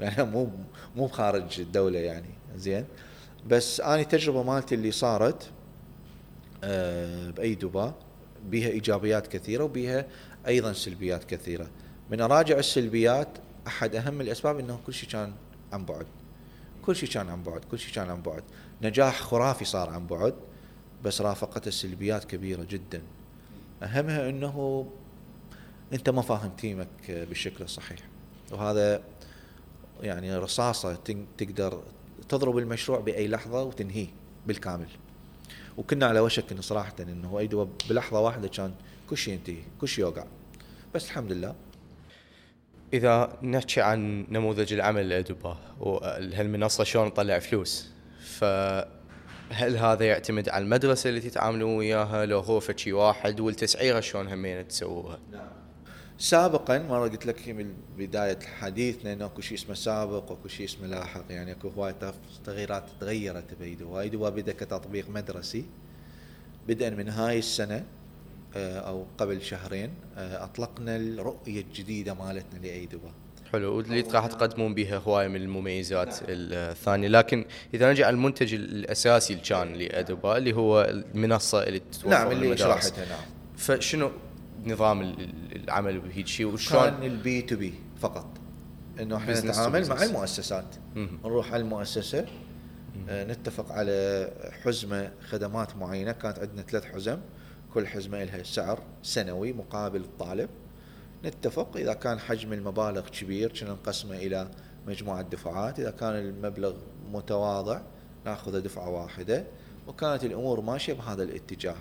يعني مو مو بخارج الدولة يعني زين. بس آني التجربه مالتي اللي صارت آه، بأي دبا بها إيجابيات كثيرة وبها أيضا سلبيات كثيرة. من أراجع السلبيات أحد أهم الأسباب إنه كل شيء كان عن بعد. كل شيء كان عن بعد كل شيء كان عن بعد. نجاح خرافي صار عن بعد بس رافقته سلبيات كبيرة جدا. أهمها إنه أنت ما فاهم تيمك بالشكل الصحيح وهذا يعني رصاصة تقدر تضرب المشروع بأي لحظة وتنهيه بالكامل. وكنا على وشك إنه صراحة إنه اي بلحظة واحدة كان كل شيء ينتهي كل شيء يوقع. بس الحمد لله. إذا نحكي عن نموذج العمل الادباء وهالمنصة شلون تطلع فلوس فهل هذا يعتمد على المدرسة اللي تتعاملون وياها؟ لو هو فشي واحد والتسعيرة شلون همين تسووها؟ سابقا مره قلت لك من بداية حديثنا انه أكو شيء اسمه سابق وأكو شيء اسمه لاحق يعني أكو هواي تف- تغييرات تغيرت بايدو هاي دوا بدا كتطبيق مدرسي. بدءا من هاي السنة آه، أو قبل شهرين آه، أطلقنا الرؤية الجديدة مالتنا لايدوبا حلو. واللي راح تقدمون بها هوايه من المميزات الثانية. لكن إذا نرجع على المنتج الأساسي اللي كان لادوبا اللي هو المنصة اللي تتوفر نعم اللي. شرحتها نعم. فشنو نظام ال- ال- العمل بهيج شيء. وشلون كان ال B2B فقط. إنه إحنا نتعامل مع. المؤسسات. نروح على المؤسسة آه، نتفق على حزمة خدمات معينة. كانت عندنا ثلاث حزم. كل حزمة لها سعر سنوي مقابل الطالب. نتفق. إذا كان حجم المبالغ كبير كنا نقسمه إلى مجموعة دفعات. إذا كان المبلغ متواضع ناخذه دفعة واحدة. وكانت الأمور ماشية بهذا الاتجاه.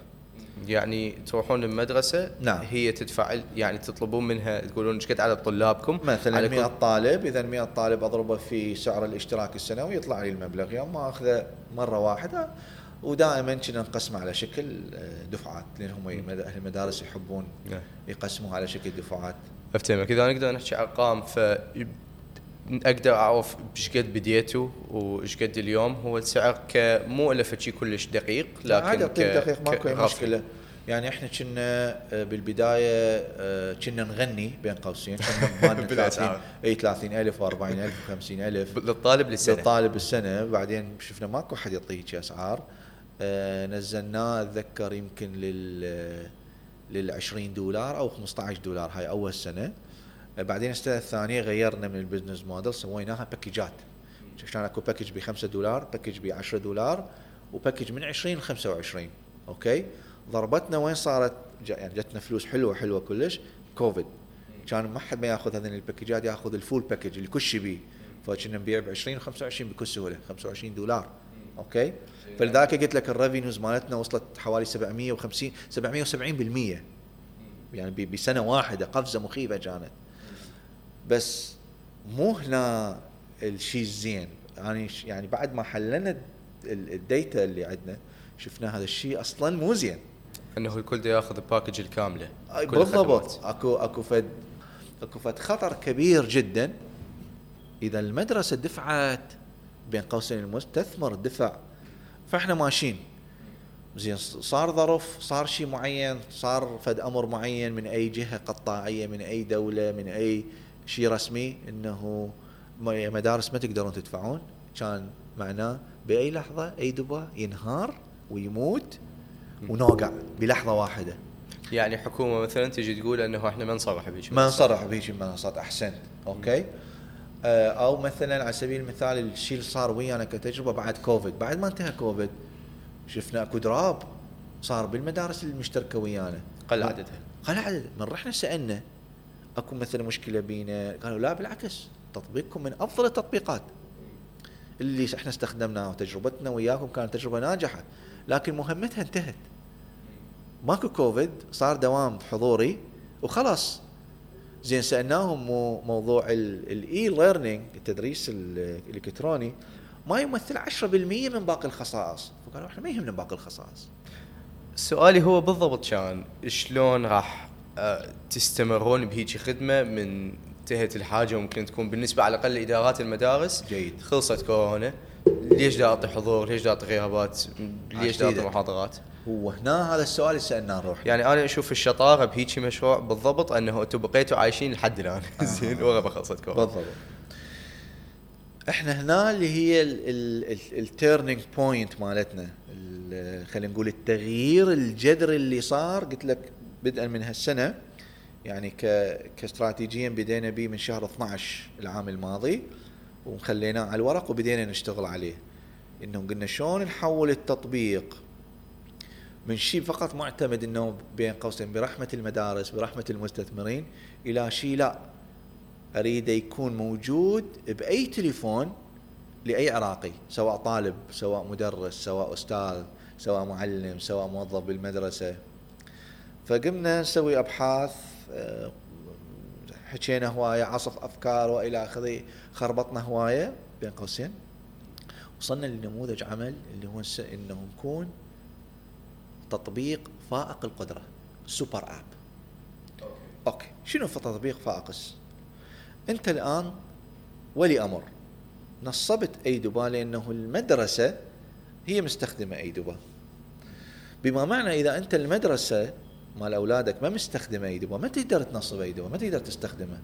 يعني تروحون المدرسة نعم. هي تدفع يعني تطلبون منها تقولون إيش قد عدد طلابكم مثلا عليكم- 100 طالب إذا 100 طالب أضربه في سعر الاشتراك السنوي يطلع لي المبلغ يوم ما أخذه مرة واحدة ودائما كنا نقسمه على شكل آه، دفعات لأن هم أهل المدارس يحبون نعم. يقسموها على شكل دفعات افتهمك إذا نقدر نحكي أرقام ف أقدر أعرف إيش قد بديتوا وإيش قد اليوم. هو السعر كمو الا شيء كلش دقيق لكن عادي اعطيك دقيق ماكو اي. مشكلة. يعني إحنا كنا آه، بالبداية آه، كنا نغني بين قوسين. كنا بمالنا 30 بالأسعار. إي 30000 و40000 و50000 للطالب للسنه للطالب السنة بعدين شفنا ماكو حد يعطيك أسعار. آه نزلناه أتذكر يمكن لل لل 20 دولار أو 15 دولار. هاي أول سنة. بعدين السنة الثانية غيرنا من ال business model سويناها package ات كان اكو package ب 5 دولار package ب 10 دولار و package من 20 ل 25 okay؟ ضربتنا وين صارت؟ يعني جتنا فلوس حلوة حلوة كلش كوفيد كان ما حد ما ياخذ هذين ال package ات ياخذ ال full package اللي كل شيء بيه. فكنا نبيع ب 20 و 25 بكل سهولة 25 دولار. okay؟ فلذلك قلت لك ال revenues مالتنا وصلت حوالي 750 770% يعني بسنة واحدة قفزة مخيفة كانت بس مو هنا الشيء الزين. يعني يعني بعد ما حللنا ال- data اللي عندنا شفنا هذا الشيء أصلا مو زين. إنه الكل ده ياخذ ال package الكاملة. بالضبط. أكو أكو فد أكو فد خطر كبير جدا. إذا المدرسة دفعت بين قوسين المستثمر دفع. فإحنا ماشيين. زين صار ظرف صار شيء معين صار فد أمر معين من أي جهة قطاعية من أي دولة من أي شيء رسمي إنه يا مدارس ما تقدرون تدفعون. كان معناه بأي لحظة ايدوبا ينهار ويموت ونوقع بلحظة واحدة. يعني حكومة مثلا تجي تقول إنه إحنا ما نصرح بهيك ما نصرح بهيك المنصات أحسن. okay؟ آه، أو مثلا على سبيل المثال الشيء اللي صار ويانا كتجربة بعد كوفيد. بعد ما انتهى كوفيد شفنا أكو drop صار بالمدارس المشتركة ويانا. قل عددها قل عدد من رحنا سألنا أكو مثلا مشكلة بينا. قالوا لا بالعكس تطبيقكم من أفضل التطبيقات اللي إحنا استخدمناها وتجربتنا وياكم كانت تجربة ناجحة. لكن مهمتها انتهت. ماكو كوفيد صار دوام حضوري وخلاص. زين سألناهم مو موضوع ال e-learning التدريس ال- الإلكتروني ما يمثل 10% من باقي الخصائص. فقالوا إحنا ما يهمنا باقي الخصائص. سؤالي هو بالضبط كان شلون راح تستمرون بهيجي خدمة من انتهت الحاجة وممكن تكون بالنسبة على الأقل إدارات المدارس. جيد. خلصت كورونا. ليش دا أعطي حضور؟ ليش دا أعطي غيابات؟ ليش دا أعطي محاضرات؟ هو هنا هذا السؤال اللي سالناه نروح يعني أنا أشوف الشطارة بهيجي مشروع بالضبط أنه أنتم بقيتوا عايشين لحد الآن. زين ورا ما خلصت كورونا. بالضبط. إحنا هنا اللي هي ال turning point مالتنا. ال- خلينا نقول التغيير الجذري اللي صار قلت لك بدءا من هالسنة يعني كاستراتيجيا بدينا به من شهر 12 العام الماضي وخليناه على الورق وبدينا نشتغل عليه. انه قلنا شلون نحول التطبيق من شيء فقط معتمد إنه بين قوسين برحمة المدارس برحمة المستثمرين إلى شيء لا. اريده يكون موجود بأي تليفون لأي عراقي سواء طالب سواء مدرس سواء أستاذ سواء معلم سواء موظف بالمدرسة. فقمنا نسوي أبحاث آه، حكينا هواية عصف أفكار وإلى آخره خربطنا هواية بين قوسين. وصلنا لنموذج عمل اللي هو إنه نكون تطبيق فائق القدرة super app. Okay. شنو في تطبيق فائق؟ أنت الآن ولي أمر. نصبت أيدوبا لأنه المدرسة هي مستخدمة أيدوبا. بما معنى إذا أنت المدرسة مال أولادك ما مستخدمة ايدوبا ما تقدر تنصب ايدوبا ما تقدر تستخدمه.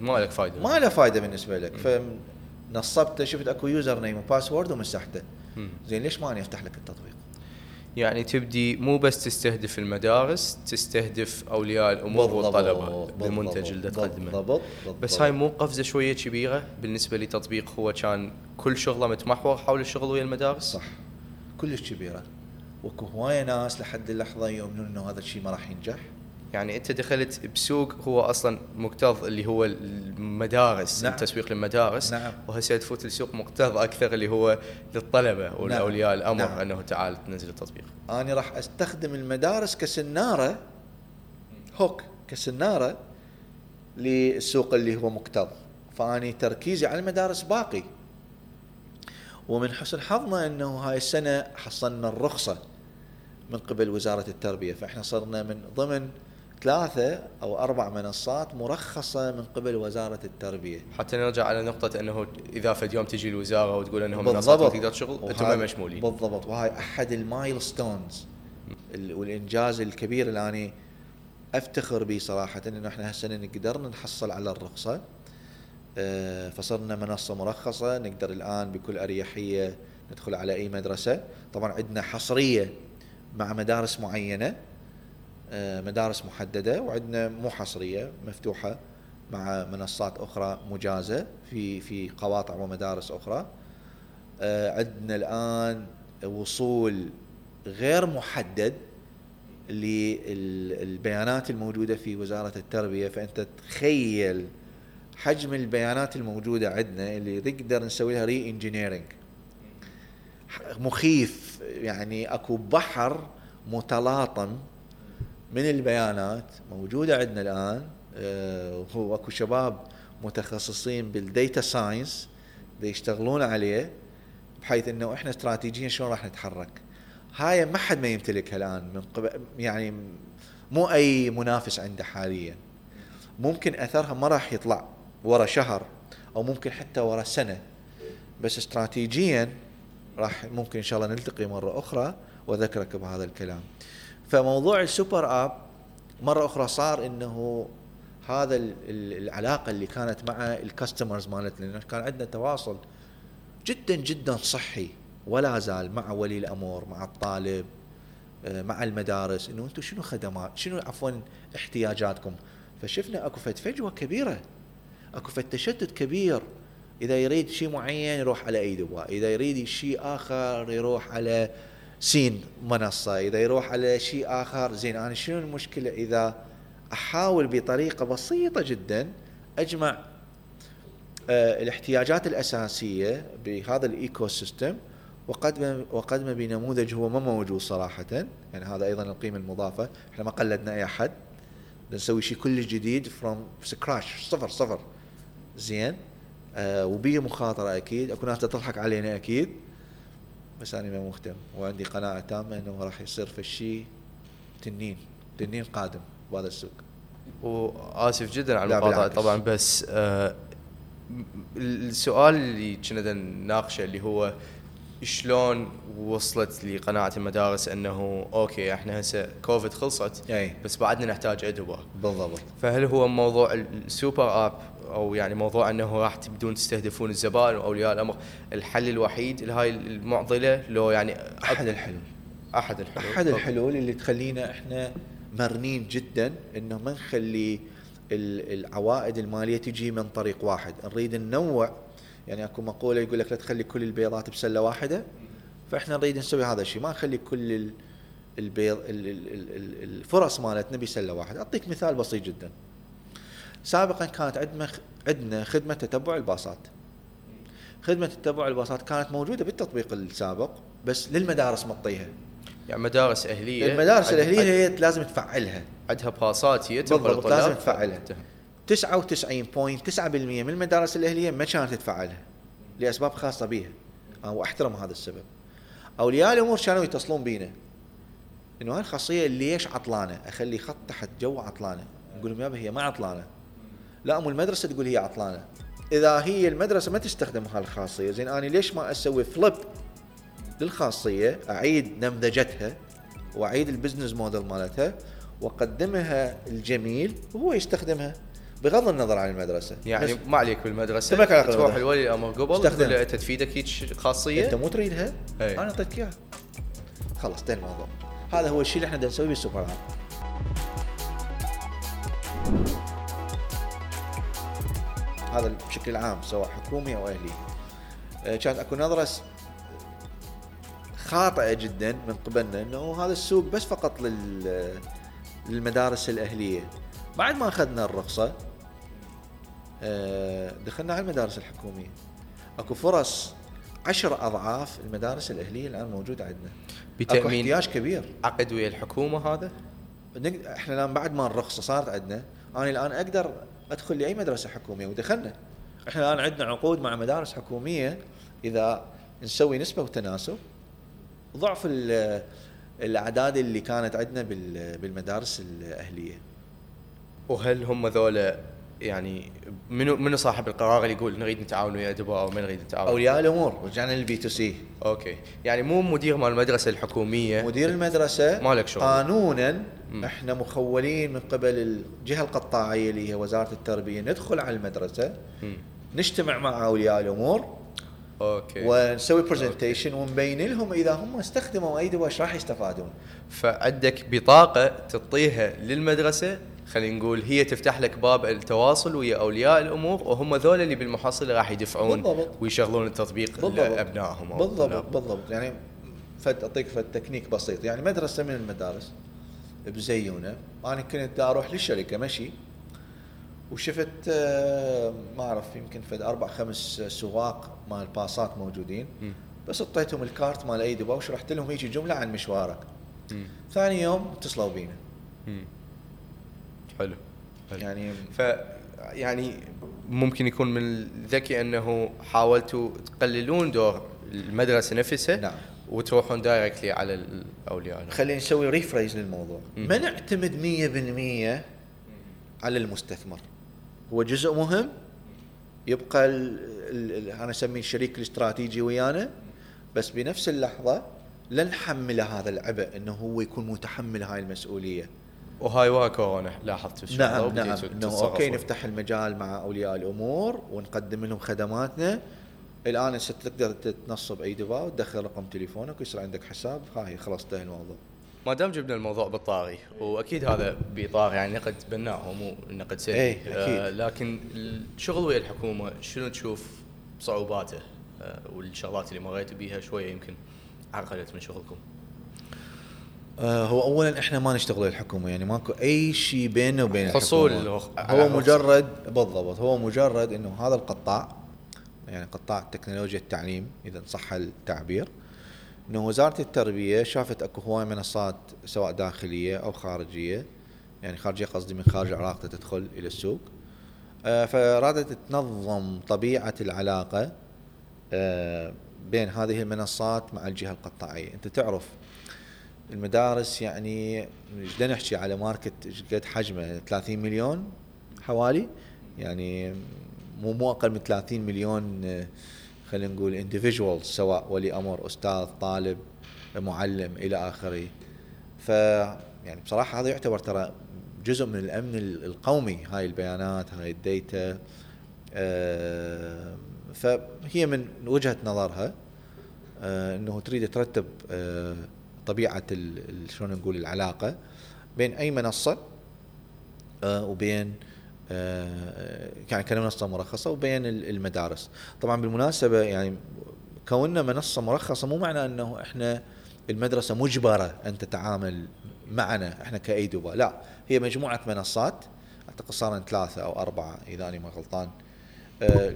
ما لك فايدة. ما له فائده بالنسبة لك. فنصبته شفت أكو username و password ومسحته. زين ليش ما أنا أفتح لك التطبيق؟ يعني تبدي مو بس تستهدف المدارس تستهدف أولياء الأمور بالضبط، والطلبة بالضبط، بالمنتج اللي تقدمه. بالضبط. بس. هاي مو قفزة شوية كبيرة. بالنسبة لتطبيق هو كان كل شغلة متمحور حول الشغل ويا المدارس؟ صح. كلش كبيرة. واكو هواية ناس لحد اللحظة يؤمنون إنه هذا الشيء ما راح ينجح يعني أنت دخلت بسوق هو أصلا مكتظ اللي هو المدارس نعم. التسويق للمدارس نعم. وهسه تفوت لسوق مكتظ أكثر اللي هو للطلبة والأولياء الأمر نعم. أنه تعال تنزل التطبيق أنا راح أستخدم المدارس كسنارة هوك كسنارة للسوق اللي هو مكتظ فأني تركيزي على المدارس باقي ومن حسن حظنا إنه هاي السنة حصلنا الرخصة من قبل وزارة التربية. فإحنا صرنا من ضمن ثلاثة أو أربع منصات مرخصة من قبل وزارة التربية. حتى نرجع على نقطة أنه إذا فد يوم تجي الوزارة وتقول أنهم منصات تقدر تشغل أنتم ما مشمولين. بالضبط. وهاي أحد ال milestones والإنجاز الكبير اللي أنا أفتخر به صراحة إنه إحنا هالسنه قدرنا نحصل على الرخصة. آه، فصرنا منصة مرخصة. نقدر الآن بكل أريحية ندخل على أي مدرسة. طبعا عندنا حصرية مع مدارس معينة آه، مدارس محددة وعندنا مو حصرية مفتوحة مع منصات أخرى مجازة في في قواطع ومدارس أخرى. آه، عندنا الآن وصول غير محدد للبيانات الموجودة في وزارة التربية. فأنت تخيل حجم البيانات الموجودة عندنا اللي نقدر نسوي لها ري انجينيرنج مخيف يعني أكو بحر متلاطم من البيانات موجودة عندنا الآن آه، وهو أكو شباب متخصصين بال data science يشتغلون عليه بحيث إنه إحنا استراتيجيا شلون راح نتحرك. هاي ما حد ما يمتلكها الآن من قبل يعني مو أي منافس عنده حاليا. ممكن أثرها ما راح يطلع ورا شهر أو ممكن حتى ورا سنة بس استراتيجيا راح ممكن إن شاء الله نلتقي مرة أخرى وأذكرك بهذا الكلام. فموضوع السوبر آب مرة أخرى صار إنه هذا ال- ال- العلاقة اللي كانت مع الكاستمرز مالتنا كان عندنا تواصل جدا جدا صحي ولا زال مع ولي الامر مع الطالب آه، مع المدارس إنه أنتم شنو خدمات شنو عفوا احتياجاتكم؟ فشفنا أكو فد فجوه كبيرة أكو فد تشتت كبير إذا يريد شيء معين يروح على أي دواء إذا يريد شيء آخر يروح على س ين منصة. إذا يروح على شيء آخر زين أنا شنو المشكلة؟ إذا أحاول بطريقة بسيطة جدا أجمع آه، الاحتياجات الأساسية بهذا ال ecosystem وقدم وقدم بنموذج هو ما موجود صراحة. يعني هذا أيضا القيمة المضافة. إحنا ما قلدنا أي أحد. نسوي شيء كلش جديد from scratch صفر صفر. زين. آه وبيه مخاطرة أكيد. اكو ناس تضحك علينا أكيد. بس أنا ما مهتم وعندي قناعة تامة إنه راح يصير في الشيء تنين تنين قادم بهذا السوق. وآسف جدا على المقاطعة. طبعا بس آه السؤال اللي كنا نناقشه اللي هو شلون وصلت لقناعة المدارس إنه okay إحنا هسه كوفيد خلصت أي. بس بعدنا نحتاج ايدوبا. بالضبط. فهل هو موضوع ال super app أو يعني موضوع أنه راح تبدون تستهدفون الزبائن وأولياء الأمر. الحل الوحيد لهاي المعضلة لو يعني أحد الحلول. أحد الحلول. أحد الحلول اللي تخلينا إحنا مرنين جدا إنه ما نخلي ال- العوائد المالية تجي من طريق واحد. نريد ننوع يعني أكو مقولة يقول لك لا تخلي كل البيضات بسلة واحدة فإحنا نريد نسوي هذا الشيء. ما نخلي كل ال- البيض ال- ال- ال- ال- الفرص مالتنا بسلة واحدة. أعطيك مثال بسيط جدا. سابقا كانت عندنا عندنا خدمة تتبع الباصات. خدمة تتبع الباصات كانت موجودة بالتطبيق السابق بس للمدارس مطيها. يعني مدارس أهلية. المدارس الأهلية هي لازم تفعلها. عندها باصات هي بالضبط لازم تفعلها. 99.9% من المدارس الأهلية ما كانت تفعلها لأسباب خاصة بها أو أحترم هذا السبب. أولياء الأمور كانوا يتصلون بينا. إنه هاي الخاصية ليش عطلانة؟ أخلي خط تحت جو عطلانة. نقول لهم يابا هي ما عطلانة. لا مو المدرسة تقول هي عطلانة. إذا هي المدرسة ما تستخدم هالخاصية زين أنا ليش ما أسوي flip للخاصية أعيد نمذجتها وأعيد ال business model مالتها وأقدمها الجميل وهو يستخدمها بغض النظر عن المدرسة. يعني ما عليك بالمدرسة. ما عليك تروح. الولي الامر قبل. تقول أنت تفيدك هيك خاصية؟ أنت مو تريدها؟ إيه. أنا اعطيتك إياها. خلاص انتهى الموضوع. هذا هو الشيء اللي إحنا بدنا نسويه بالسوبر اب هذا بشكل عام سواء حكومي أو أهلي. آه، كانت أكو نظرة خاطئة جدا من قبلنا إنه هذا السوق بس فقط لل للمدارس الأهلية. بعد ما أخذنا الرخصة آه، دخلنا على المدارس الحكومية. أكو فرص عشر أضعاف المدارس الأهلية الآن موجودة عندنا. بتأمين احتياج كبير. عقد ويا الحكومة هذا؟ إحنا الآن بعد ما الرخصة صارت عندنا أنا الآن أقدر أدخل لأي مدرسة حكومية؟ ودخلنا. إحنا الآن عندنا عقود مع مدارس حكومية. إذا نسوي نسبة وتناسب ضعف ال- الأعداد اللي كانت عندنا بال- بالمدارس الأهلية. وهل هم ذولا يعني منو منو صاحب القرار اللي يقول نريد نتعاون ويا ايدوبا أو ما نريد نتعاون؟ أولياء الأمور رجعنا لل B2C okay يعني مو مدير مال المدرسة الحكومية مدير المدرسة ما لك شغل. قانونا مم. إحنا مخولين من قبل الجهة القطاعية اللي هي وزارة التربية ندخل على المدرسة مم. نجتمع مع أولياء الأمور okay ونسوي presentation ونبين لهم إذا هم استخدموا ايدوبا إيش راح يستفادون فعندك بطاقة تعطيها للمدرسة خلينا نقول هي تفتح لك باب التواصل ويا أولياء الأمور وهم ذول اللي بالمحصله راح يدفعون بالضبط. ويشغلون التطبيق بالضبط. لأبنائهم أو بالضبط. بالضبط يعني فد أعطيك فد تكنيك بسيط يعني مدرسة من المدارس بزيونة أنا كنت أروح للشركة مشي وشفت آه، ما أعرف يمكن فد أربع خمس سواق مال باصات موجودين. بس أعطيتهم الكارت مال أي دواء وشرحت لهم هيجي جملة عن مشوارك. ثاني يوم اتصلوا بينا. حلو حلو. يعني ف يعني ممكن يكون من الذكي أنه حاولتوا تقللون دور المدرسة نفسها نعم. وتروحون directly على الأولياء خلينا نسوي rephrase للموضوع. ما نعتمد 100% على المستثمر هو جزء مهم يبقى ال ال ال أنا أسميه الشريك الاستراتيجي ويانا بس بنفس اللحظة لا نحمله هذا العبء إنه هو يكون متحمل هاي المسؤولية وهاي ورا كورونا لاحظت الشغلة نعم نعم. إنه. okay نفتح المجال مع أولياء الأمور ونقدم لهم خدماتنا. الآن إنت تقدر تنصب ايدوبا وتدخل رقم تليفونك ويصير عندك حساب. هاي خلاص انتهى الموضوع. ما دام جبنا الموضوع بالطاري وأكيد هذا بإطار يعني نقد بناء ومو نقد سلبي إيه،. آه لكن الشغل ويا الحكومة شنو تشوف صعوباته؟ آه والشغلات اللي مريتوا بيها شوية يمكن عقلت من شغلكم. هو اولا إحنا ما نشتغل الحكومة يعني ماكو أي شيء بيننا وبين حصول الحكومة هو. مجرد بالضبط هو مجرد إنه هذا القطاع يعني قطاع تكنولوجيا التعليم إذا صح التعبير إنه وزارة التربية شافت أكو هواي منصات سواء داخلية أو خارجية يعني خارجية قصدي من خارج العراق تدخل إلى السوق. آه، فرادت تنظم طبيعة العلاقة آه، بين هذه المنصات مع الجهة القطاعية. أنت تعرف المدارس يعني إيش نحكي على ماركت قد حجمه 30 مليون حوالي يعني مو مو أقل من 30 مليون آه، خلينا نقول انديفيدوال سواء ولي أمر أستاذ طالب معلم إلى آخره. ف يعني بصراحة هذا يعتبر ترى جزء من الأمن القومي هاي البيانات هاي الديتا آه، فهي من وجهة نظرها آه، إنه تريد ترتب طبيعة شلون نقول العلاقة بين أي منصة وبين يعني كمنصه مرخصة وبين المدارس. طبعا بالمناسبة يعني كوننا منصة مرخصة مو معنى إنه إحنا المدرسة مجبرة أن تتعامل معنا إحنا كايدوبا لا هي مجموعة منصات أعتقد صار ثلاثة أو أربعة إذا اني ما غلطان. آه،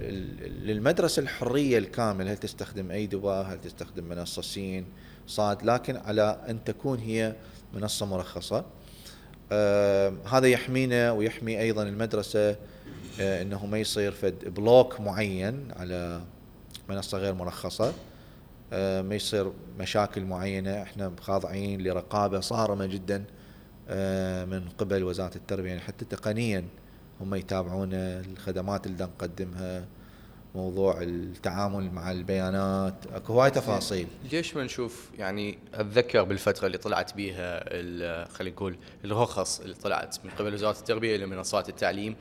للمدرسة الحرية الكاملة هل تستخدم ايدوبا هل تستخدم منصة سين صاد لكن على أن تكون هي منصة مرخصة. آه هذا يحمينا ويحمي أيضا المدرسة آه إنه ما يصير فد بلوك معين على منصة غير مرخصة. آه ما يصير مشاكل معينة إحنا خاضعين لرقابة صارمة جدا آه من قبل وزارة التربية. يعني حتى تقنيا هم يتابعون الخدمات اللي نقدمها موضوع التعامل مع البيانات. أكو هواي تفاصيل. ليش ما نشوف يعني أتذكر بالفترة اللي طلعت بيها خلينا نقول الرخص اللي طلعت من قبل وزارة التربية إلى منصات التعليم.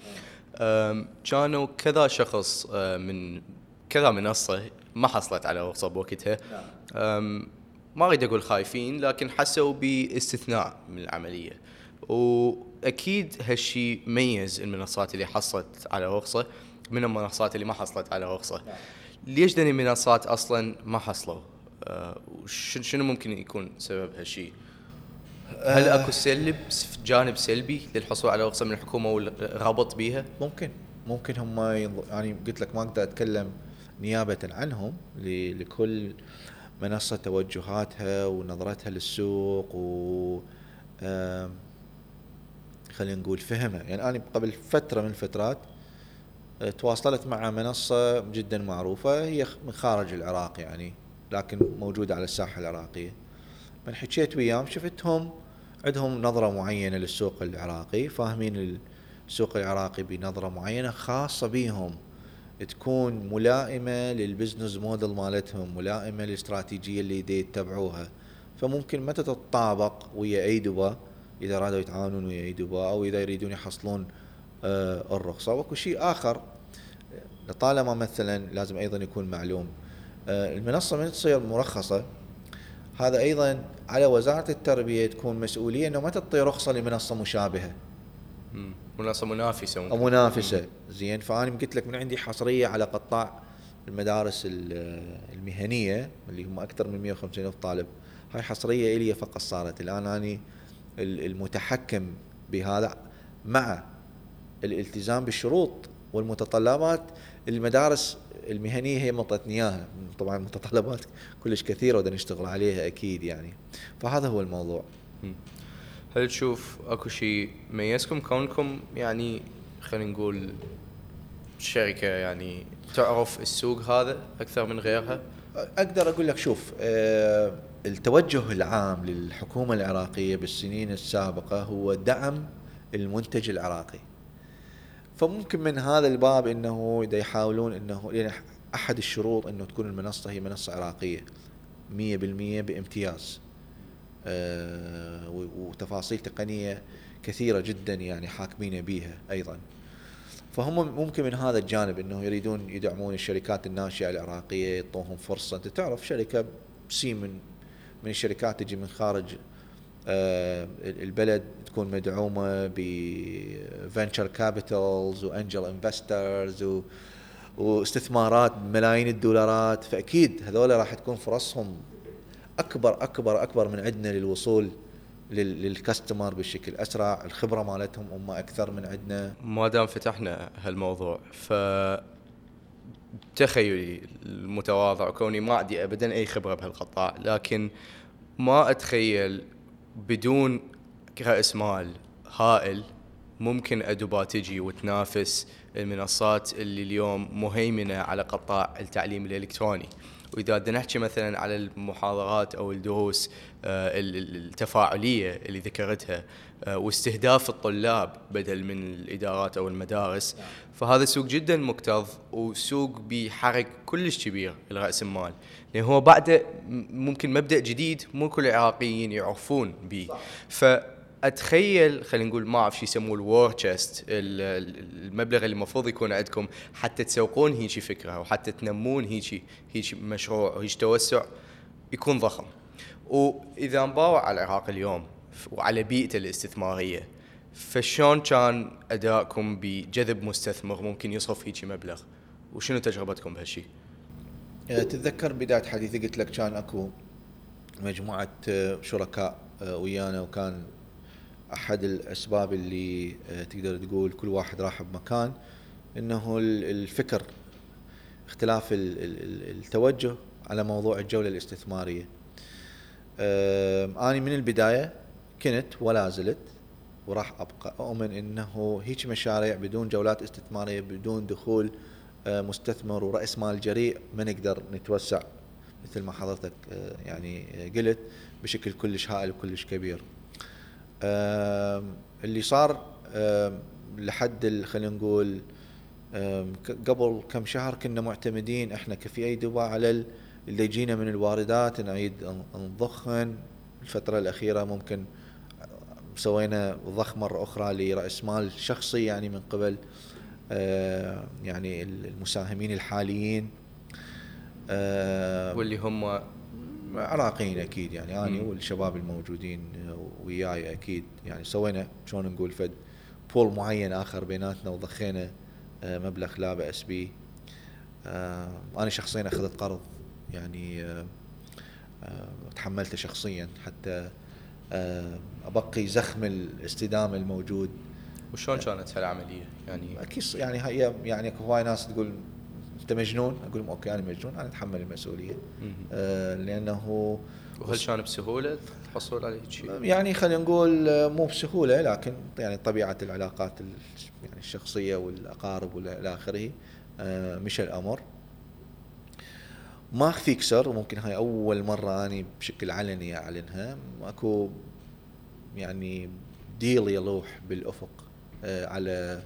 كانوا كذا شخص من كذا منصة ما حصلت على رخصة بوقتها. ما أريد أقول خايفين لكن حسوا باستثناء من العملية. وأكيد هالشيء ميز المنصات اللي حصلت على رخصة. من المنصات اللي ما حصلت على رخصه. ليش ذني المنصات أصلا ما حصلوا؟ آه شنو ممكن يكون سبب هالشيء هل أكو سلب جانب سلبي للحصول على رخصه من الحكومة والربط بيها؟ ممكن. ممكن هم يعني قلت لك ما أقدر أتكلم نيابة عنهم لكل منصة توجهاتها ونظرتها للسوق و خلينا نقول فهمها. يعني أنا قبل فترة من الفترات آه، تواصلت مع منصة جدا معروفة هي من خارج العراق يعني لكن موجودة على الساحة العراقية. من حكيت وياهم شفتهم عندهم نظرة معينة للسوق العراقي فاهمين السوق العراقي بنظرة معينة خاصة بيهم. تكون ملائمة للبزنس موديل مالتهم ملائمة للاستراتيجية اللي دي يتبعوها. فممكن متى تتطابق ويا أي دبا إذا ارادوا يتعاونون ويا ايدوبا أو إذا يريدون يحصلون آه، الرخصة. وأكو شيء آخر لطالما مثلا لازم أيضا يكون معلوم آه، المنصة من تصير مرخصه هذا أيضا على وزارة التربية تكون مسؤولية إنه ما تعطي رخصة لمنصة مشابهة. منصة منافسة أو منافسة. زين فأنا قلت لك من عندي حصرية على قطاع المدارس المهنية اللي هم أكثر من 150 ألف طالب. هاي حصرية إلي فقط صارت. الآن أني المتحكم بهذا مع الالتزام بالشروط والمتطلبات. المدارس المهنية هي منطتني اياها طبعا متطلبات كلش كثيرة بدنا نشتغل عليها أكيد يعني. فهذا هو الموضوع. هل تشوف أكو شيء ميزكم كونكم يعني خلينا نقول شركة يعني تعرف السوق هذا أكثر من غيرها؟ أقدر أقول لك شوف أه التوجه العام للحكومة العراقية بالسنين السابقة هو دعم المنتج العراقي. فممكن من هذا الباب إنه إذا يحاولون إنه يعني أحد الشروط إنه تكون المنصة هي منصة عراقية 100% بامتياز. أه وتفاصيل تقنية كثيرة جدا يعني حاكمين بها أيضا. فهم ممكن من هذا الجانب إنه يريدون يدعمون الشركات الناشئة العراقية يعطوهم فرصة. أنت تعرف شركة سي من من الشركات تجي من خارج آه، البلد تكون مدعومة ب venture capitals و angel investors واستثمارات بملايين الدولارات. فأكيد هذول راح تكون فرصهم اكبر اكبر أكبر من عندنا للوصول لل customer بشكل أسرع. الخبرة مالتهم هم أكثر من عندنا. ما دام فتحنا هالموضوع ف تخيلي المتواضع كوني ما عندي ابدا أي خبرة بهالقطاع لكن ما أتخيل بدون راس مال هائل ممكن ادوبا تجي وتنافس المنصات اللي اليوم مهيمنة على قطاع التعليم الإلكتروني. وإذا بدنا نحكي مثلا على المحاضرات أو الدروس آه، التفاعلية اللي ذكرتها آه، واستهداف الطلاب بدل من الإدارات أو المدارس فهذا سوق جدا مكتظ وسوق بحرق كلش كبير لرأس المال. لأن هو بعد ممكن مبدأ جديد مو كل العراقيين يعرفون به. ف أتخيل خلينا نقول ما أعرف شو يسموه ال war chest المبلغ اللي المفروض يكون عندكم حتى تسوقون هيجي فكرة أو حتى تنمون هيجي هيجي مشروع أو هيجي توسع يكون ضخم وإذا نباوع على العراق اليوم وعلى بيئته الاستثمارية فشلون كان أدائكم بجذب مستثمر ممكن يصرف هيجي مبلغ وشنو تجربتكم بهالشيء؟ أه، تتذكر بداية حديثي قلت لك كان أكو مجموعة أه، شركاء أه، ويانا وكان أحد الأسباب اللي تقدر تقول كل واحد راح بمكان إنه الفكر اختلاف التوجه على موضوع الجولة الاستثمارية. اني من البداية كنت ولا زلت وراح أبقى أؤمن إنه هيك مشاريع بدون جولات استثمارية بدون دخول آه، مستثمر ورأس مال جريء ما نقدر نتوسع مثل ما حضرتك آه، يعني قلت بشكل كلش هائل وكلش كبير. اللي صار لحد خلينا نقول قبل كم شهر كنا معتمدين إحنا كفي أي دبا على اللي يجينا من الواردات نعيد نضخن الفترة الأخيرة ممكن سوينا ضخ مره أخرى لرأس مال شخصي يعني من قبل يعني المساهمين الحاليين. واللي هم عراقيين أكيد يعني. أنا والشباب الموجودين وياي أكيد يعني. سوينا شلون نقول فد بول معين آخر بيناتنا وضخينا آه، مبلغ لا بأس به أنا شخصيا أخذت قرض يعني تحملته شخصيا حتى آه، أبقي زخم الاستدامة الموجود. وشلون كانت هالعمليه؟ يعني أكيد يعني هي يعني اكو هواي ناس تقول أنت مجنون؟ أقول لهم okay أنا مجنون أنا أتحمل المسؤولية. آه لأنه وهل كان بسهولة الحصول على شيء؟ يعني خلينا نقول آه، مو بسهولة لكن يعني طبيعة العلاقات يعني الشخصية والأقارب والى آخره. آه مشى الأمر. ما أخفيك سر وممكن هاي أول مرة أني بشكل علني أعلنها. أكو يعني deal يلوح بالأفق آه، على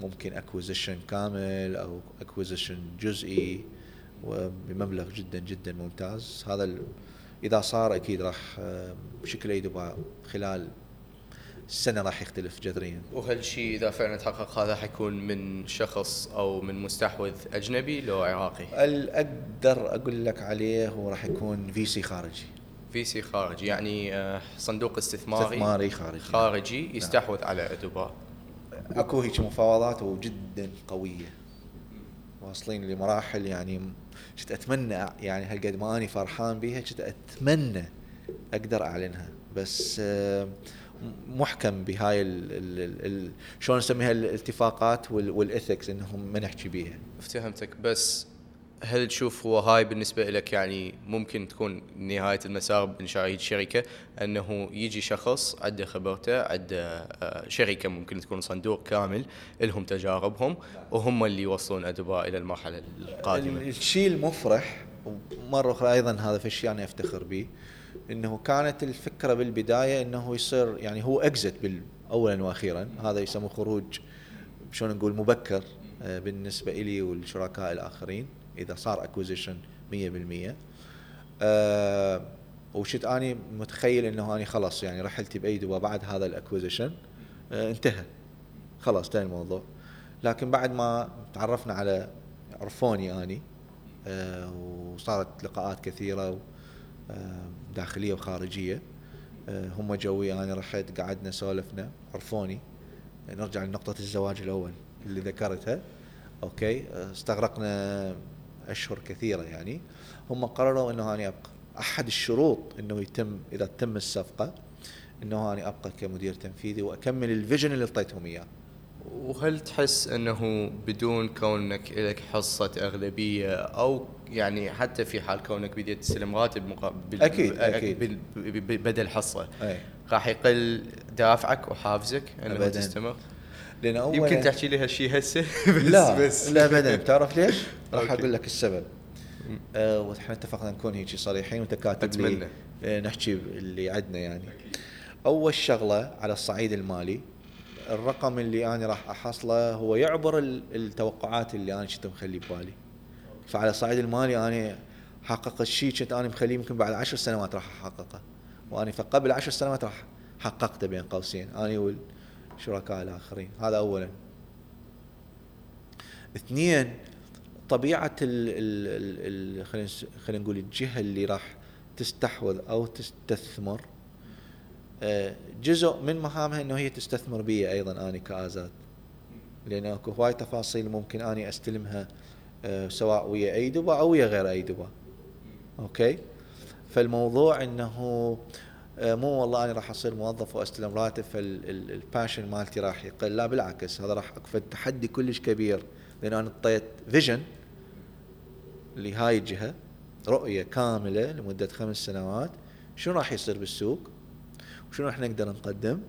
ممكن acquisition كامل أو acquisition جزئي وبمبلغ جدا جدا ممتاز. هذا إذا صار أكيد راح آه، بشكل أي خلال السنة راح يختلف جذريا. وهالشيء إذا فعلا تحقق هذا حيكون من شخص أو من مستحوذ أجنبي لو عراقي؟ أقدر أقول لك عليه هو راح يكون VC خارجي. VC خارجي يعني آه، صندوق استثماري استثماري خارجي. خارجي نعم. يستحوذ نعم. على ادوبا أكو هيك مفاوضات وجدا قوية. واصلين لمراحل يعني كنت أتمنى يعني هالقد ما أني فرحان بها كنت أتمنى أقدر أعلنها. بس آه محكم بهاي ال شلون نسميها الاتفاقات والإثكس إنهم ما نحكي بيها. افتهمتك. بس هل تشوف هو هاي بالنسبة لك يعني ممكن تكون نهاية المسار بانشاء شركة أنه يجي شخص عنده خبرته عنده آه، شركة ممكن تكون صندوق كامل لهم تجاربهم وهم اللي يوصلون ايدوبا إلى المرحلة القادمة. الشيء المفرح ومرة أخرى أيضا هذا في الشيء أنا أفتخر به إنه كانت الفكرة بالبداية إنه يصير يعني هو exit اولا وأخيرا هذا يسموه خروج شلون نقول مبكر آه، بالنسبة لي والشركاء الآخرين إذا صار acquisition 100% أه وشت أني متخيل إنه أني خلاص يعني رحلتي بايدوبا بعد هذا ال acquisition أه انتهى. خلاص انتهى الموضوع. لكن بعد ما تعرفنا على عرفوني أني أه وصارت لقاءات كثيرة آه، داخلية وخارجية آه، هم جوي أنا رحت قعدنا سولفنا عرفوني. نرجع لنقطة الزواج الأول اللي ذكرتها. أوكي؟ آه، استغرقنا أشهر كثيرة يعني هم قرروا إنه اني أبقى أحد الشروط إنه يتم إذا تم الصفقه إنه اني أبقى كمدير تنفيذي وأكمل ال vision اللي اعطيتهم إياه وهل تحس إنه بدون كونك لك حصة أغلبية أو يعني حتى في حال كونك بديت تستلم راتب مقابل أكيد أكيد بدل حصة أي. راح يقل دافعك وحافزك إنه أبداً. تستمر لأن اول يمكن تحكي لي هالشيء هسه بس لا بس. لا ابدا تعرف ليش؟ راح أقول لك السبب. آه وإحنا اتفقنا نكون هيك صريحين وانت كاتب أتمنى. آه نحكي اللي عندنا يعني. أول شغلة على الصعيد المالي الرقم اللي أنا راح أحصله هو يعبر التوقعات اللي أنا كنت مخليه ببالي. فعلى الصعيد المالي أنا حققت شيء كنت أنا مخليه يمكن بعد عشر سنوات راح أحققه. وأنا فقبل عشر سنوات راح حققته بين قوسين أنا والشركاء الآخرين. هذا اولا. اثنين طبيعة ال ال ال خلينا نقول الجهة اللي راح تستحوذ أو تستثمر آه، جزء من مهامها إنه هي تستثمر بي أيضا آني كآزاد. لأن أكو هواي تفاصيل ممكن آني أستلمها آه، سواء ويا ايدوبا أو ويا غير ايدوبا okay؟ فالموضوع إنه مو والله أنا راح أصير موظف وأستلم راتب فال passion مالتي راح يقل. لا بالعكس هذا راح اكفى تحدي كلش كبير لأن أنا اعطيت vision لهاي الجهة رؤية كاملة لمدة خمس سنوات شنو راح يصير بالسوق؟ وشنو إحنا نقدر نقدم؟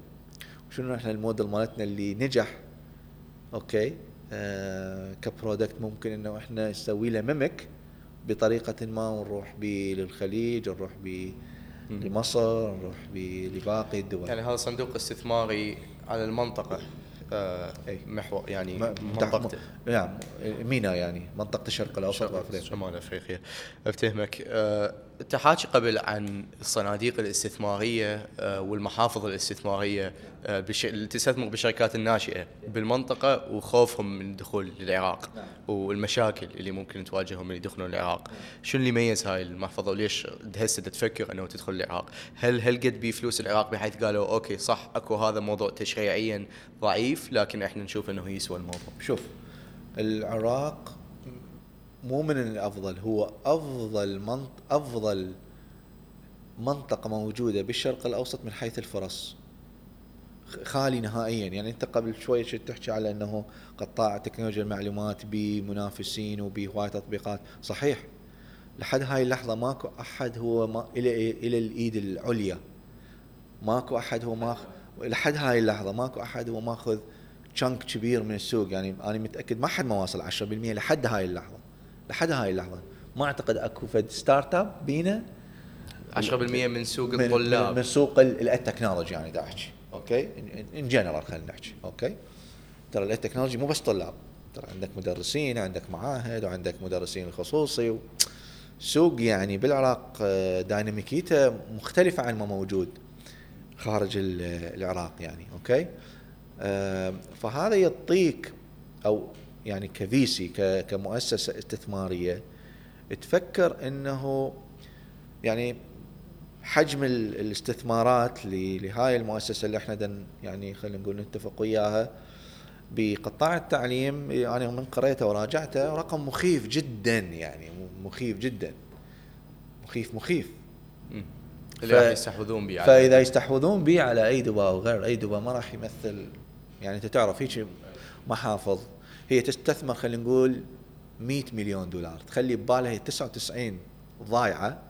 وشنو إحنا الموديل مالتنا اللي نجح؟ okay؟ آه ك product ممكن إنه إحنا نسوي له mimic بطريقة ما ونروح به للخليج نروح به لمصر نروح لباقي الدول. يعني هذا صندوق استثماري على المنطقة آه محور يعني منطقته نعم مينا يعني منطقة الشرق الأوسط وأفريقيا. شمال أفريقيا. أفتهمك. آه انت حاكي قبل عن الصناديق الاستثمارية آه والمحافظ الاستثمارية آه اللي تستثمر بالشركات الناشئة بالمنطقة وخوفهم من الدخول للعراق. والمشاكل اللي ممكن تواجههم من يدخلون العراق. شنو اللي يميز هاي المحفظة؟ وليش هسه تفكر أنه تدخل العراق؟ هل هل قد بي فلوس العراق بحيث قالوا okay صح أكو هذا موضوع تشريعيا ضعيف لكن إحنا نشوف إنه يسوى الموضوع؟ شوف العراق مو من الأفضل هو أفضل منط أفضل منطقة موجودة بالشرق الأوسط من حيث الفرص. خالي نهائيا. يعني أنت قبل شوي تحكي على إنه قطاع تكنولوجيا المعلومات بمنافسين وبهواي تطبيقات. صحيح. لحد هاي اللحظة ماكو أحد هو ما إلى إلى الإيد العليا. ماكو أحد هو ماخذ لحد هاي اللحظة ماكو أحد هو ماخذ chunk كبير من السوق. يعني أنا متأكد ما حد ما واصل 10% لحد هاي اللحظة. لحد هاي اللحظة. ما أعتقد أكو فد startup بينا 10% من سوق الطلاب. من سوق ال technology يعني دا أحكي. okay؟ in general خلينا نحكي. okay؟ ترى ال technology مو بس طلاب. ترى عندك مدرسين عندك معاهد وعندك مدرسين الخصوصي. و... سوق يعني بالعراق آه، دايناميكيته مختلفة عن ما موجود خارج العراق يعني. أوكي؟ آه، فهذا يعطيك أو يعني كفيسي كمؤسسة استثمارية تفكر إنه يعني حجم الاستثمارات لهاي المؤسسة اللي إحنا دن يعني خلينا نقول نتفق وياها بقطاع التعليم أنا يعني من قريته وراجعته رقم مخيف جدا يعني مخيف جدا. مخيف مخيف. اللي راح يستحوذون به فإذا يستحوذون به على أي دبا أو غير أي دبا ما راح يمثل يعني أنت تعرف هيك محافظ هي تستثمر خلينا نقول 100 مليون دولار. تخلي ببالها هي 99 ضايعة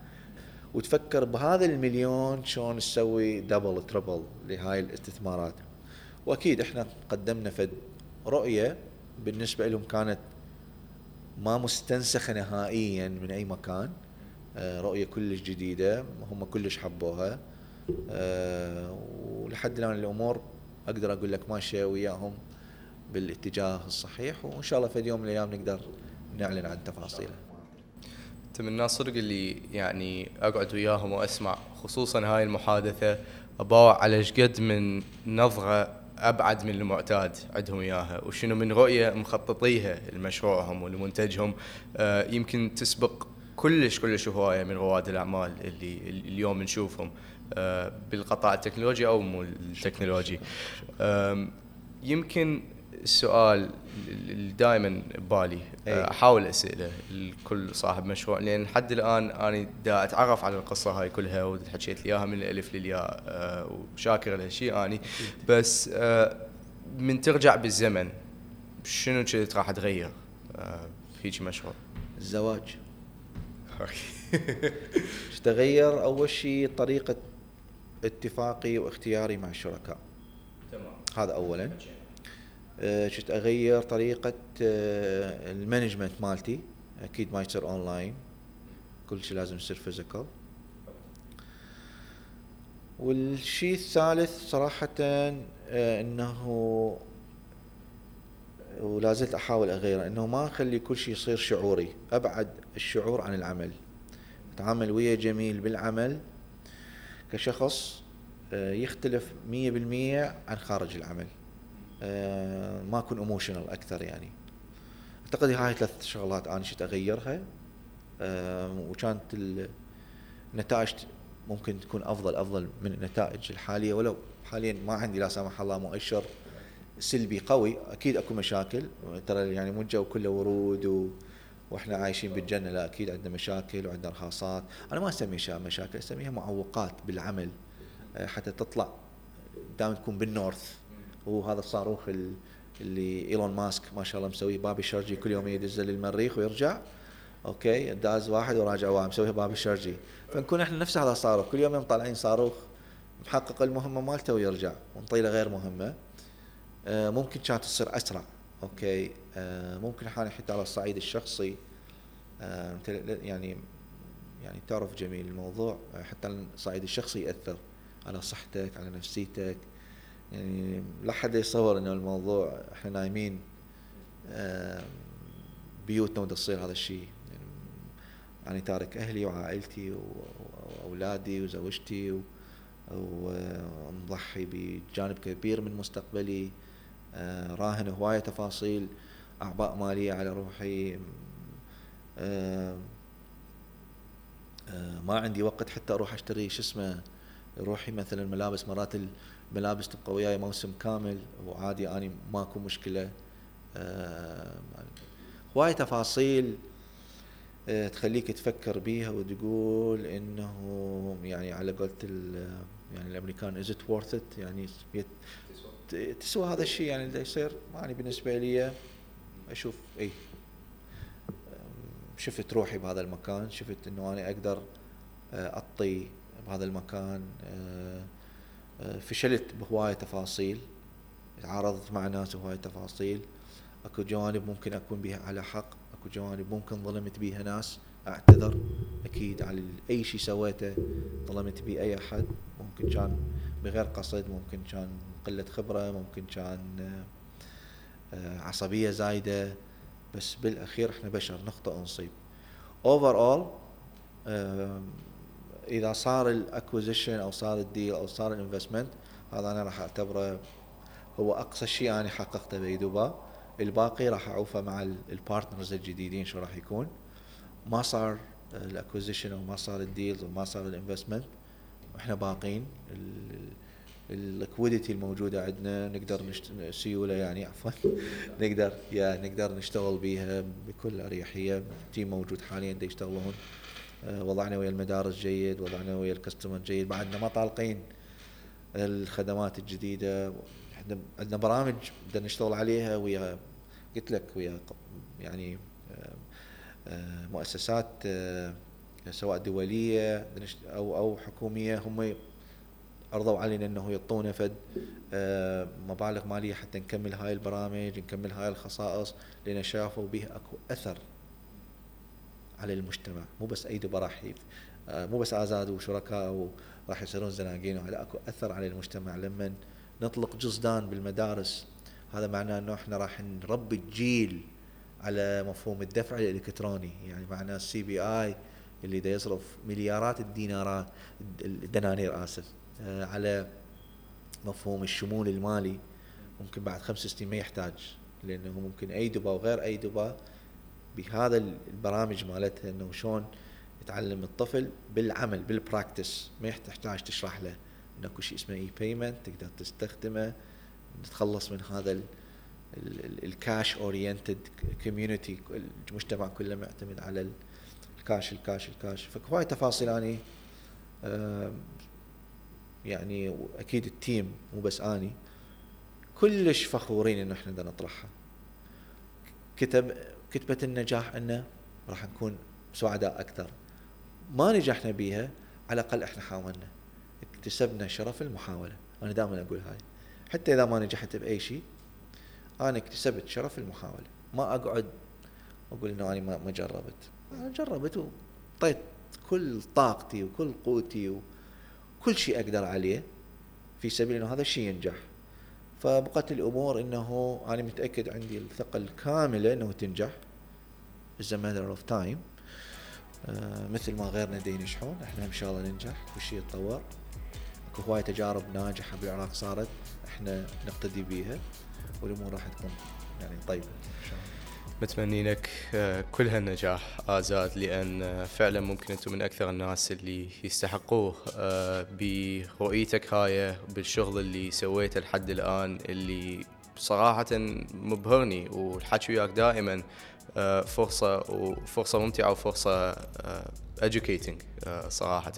وتفكر بهذا المليون شلون تسوي دبل تربل لهاي الاستثمارات. وأكيد إحنا قدمنا فد رؤية بالنسبة لهم كانت ما مستنسخة نهائيا من أي مكان. آه، رؤية كلش جديدة هم كلش حبوها. آه، ولحد الآن الأمور أقدر أقول لك ماشية وياهم. بالاتجاه الصحيح وإن شاء الله في يوم من الأيام نقدر نعلن عن تفاصيله. انت من الناس صدق اللي يعني أقعد وياهم وأسمع خصوصا هاي المحادثة. اباوع على قد من نظرة أبعد من المعتاد عندهم إياها وشنو من رؤية مخططيها لمشروعهم ولمنتجهم. آه يمكن تسبق كلش كلش هواية من رواد الأعمال اللي اليوم نشوفهم آه بالقطاع ال technology أو مو ال technology. آه يمكن السؤال اللي دائما ببالي آه، أحاول أسأله لكل صاحب مشروع لأن لحد الآن أنا دا أتعرف على القصة هاي كلها وحكيت لي إياها من الألف للياء آه، وشاكر لهالشيء أني. بس آه، من ترجع بالزمن شنو كنت راح تغير فيك مشروع؟ الزواج. تغير أول شيء طريقة اتفاقي واختياري مع الشركاء. تمام. هذا اولا. كنت أغير طريقة آه، ال management مالتي. أكيد ما يصير أونلاين. كل شيء لازم يصير physical. والشيء الثالث صراحة آه، إنه ولا زلت أحاول أغيره إنه ما أخلي كل شيء يصير شعوري. أبعد الشعور عن العمل. أتعامل ويا جميل بالعمل كشخص آه، يختلف 100% عن خارج العمل. آه، ما اكون ايموشنال أكثر يعني. أعتقد هاي ثلاث شغلات أنا شفت أغيرها. آه، وكانت النتائج ممكن تكون أفضل أفضل من النتائج الحالية. ولو حاليا ما عندي لا سمح الله مؤشر سلبي قوي أكيد أكو مشاكل. ترى يعني مو الجو كله ورود و وإحنا عايشين بالجنة لا أكيد عندنا مشاكل وعندنا رخاصات. أنا ما اسميها مشاكل أسميها معوقات بالعمل. آه، حتى تطلع دائما تكون بالنورث. وهذا الصاروخ اللي إيلون ماسك ما شاء الله مسويه بابي شرجي كل يوم يدز للمريخ ويرجع أوكي داز واحد وراجع واحد مسويها بابي شرجي فنكون إحنا نفس هذا الصاروخ كل يوم طالعين صاروخ محقق المهمة مالته ويرجع ونطيله غير مهمة. آه، ممكن كانت تصير أسرع أوكي آه، ممكن أحيانا حتى على الصعيد الشخصي. يعني يعني تعرف جميل الموضوع حتى على الصعيد الشخصي يأثر على صحتك على نفسيتك. يعني لا حد يصور إنه الموضوع إحنا نايمين بيوتنا وتصير هذا الشيء. يعني أنا تارك أهلي وعائلتي وأولادي وزوجتي ومضحي بجانب كبير من مستقبلي آه، راهن هواية تفاصيل أعباء مالية على روحي آه، ما عندي وقت حتى أروح أشتري شو اسمه روحي مثلا ملابس مرات الملابس تبقى وياي موسم كامل وعادي أني ماكو مشكلة. آه هواي تفاصيل آه تخليك تفكر بيها وتقول إنه يعني على قولة يعني الأمريكان is it worth it يعني تسوى هذا الشيء. يعني اللي يصير يعني بالنسبة لي أشوف اي شفت روحي بهذا المكان شفت إنه أنا أقدر آه، أعطي بهذا المكان آه، آه، فشلت بهواية تفاصيل تعارضت مع ناس بهواية تفاصيل. أكو جوانب ممكن أكون بها على حق أكو جوانب ممكن ظلمت بيها ناس أعتذر أكيد على أي شيء سويته ظلمت بيه أي أحد. ممكن كان بغير قصد ممكن كان قلة خبرة ممكن كان آه، عصبية زايدة. بس بالأخير إحنا بشر نخطئ ونصيب اوفر اول إذا صار ال acquisition أو صار ال deal أو صار ال investment هذا أنا راح أعتبره هو أقصى شيء أنا حققته بايدوبا الباقي راح أعوفه مع ال partners الجديدين شو راح يكون. ما صار ال acquisition أو ما صار ال deals وما صار ال investment وإحنا باقين. ال liquidity الموجودة عندنا نقدر نشت... سيولة يعني عفوا. نقدر يا نقدر نشتغل بيها بكل أريحية. تيم موجود حاليا يشتغلون. وضعنا ويا المدارس جيد وضعنا ويا الكاستمر جيد بعدنا ما طالقين الخدمات الجديدة إحنا عندنا برامج بدنا نشتغل عليها ويا قلت لك ويا يعني آه، آه، مؤسسات سواء دولية أو أو حكومية هم عرضوا علينا إنه يعطونا فد مبالغ مالية حتى نكمل هاي البرامج نكمل هاي الخصائص لأن شافوا بها أكو أثر. على المجتمع. مو بس اي راح آه، مو بس آزاد وشركاء وراح يصيرون زناگين. وعلى أكو أثر على المجتمع. لما نطلق جزدان بالمدارس هذا معناه إنه إحنا راح نربي الجيل على مفهوم الدفع الإلكتروني. يعني معناه ال CBI اللي دا يصرف مليارات الدينارات الدنانير آسف آه، على مفهوم الشمول المالي. ممكن بعد خمس سنين ما يحتاج لأنه ممكن ايدوبا وغير ايدوبا بهذا البرامج مالتها إنه شلون يتعلم الطفل بالعمل بال practice ما يحتاج تشرح له انه أكو شيء اسمه e-payment تقدر تستخدمه تتخلص من هذا ال cash oriented community المجتمع كله معتمد على الكاش الكاش الكاش فهواي تفاصيل أني يعني أكيد التيم مو بس أني كلش فخورين إنه إحنا نطرحها. كتب كتبة النجاح إنه راح نكون سعداء أكثر. ما نجحنا بيها على الأقل إحنا حاولنا. اكتسبنا شرف المحاولة. أنا دائما أقول هاي. حتى إذا ما نجحت بأي شيء أنا اكتسبت شرف المحاولة. ما أقعد أقول إنه أنا ما جربت. أنا جربت وطيت كل طاقتي وكل قوتي وكل شيء أقدر عليه في سبيل إنه هذا الشيء ينجح. فبقت الأمور إنه أنا متأكد عندي الثقة الكاملة إنه تنجح. is matter of time مثل ما غيرنا دي ينجحون إحنا إن شاء الله ننجح. وشي يتطور أكو هواي تجارب ناجحة بالعراق صارت إحنا نقتدي بيها والأمور راح تكون يعني طيبة إن شاء الله. متمني لك آه، كل هالنجاح آزاد لأن آه، فعلا ممكن أنتم من أكثر الناس اللي يستحقوه آه، برؤيتك هاي بالشغل اللي سويته لحد الآن اللي صراحة مبهرني والحكي وياك دائما فرصة وفرصة ممتعة وفرصة educating صراحة.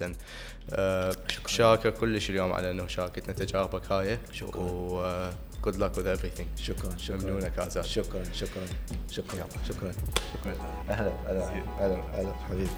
شاكر كلش اليوم على إنه شاركتنا تجاربك هاي. شكرا. good luck with everything. شكرا شكرا. ممنونك عزام شكرا شكرا. شكرا. شكرا. شكرا. أهلا أهلا أهلا أهلا حبيبي.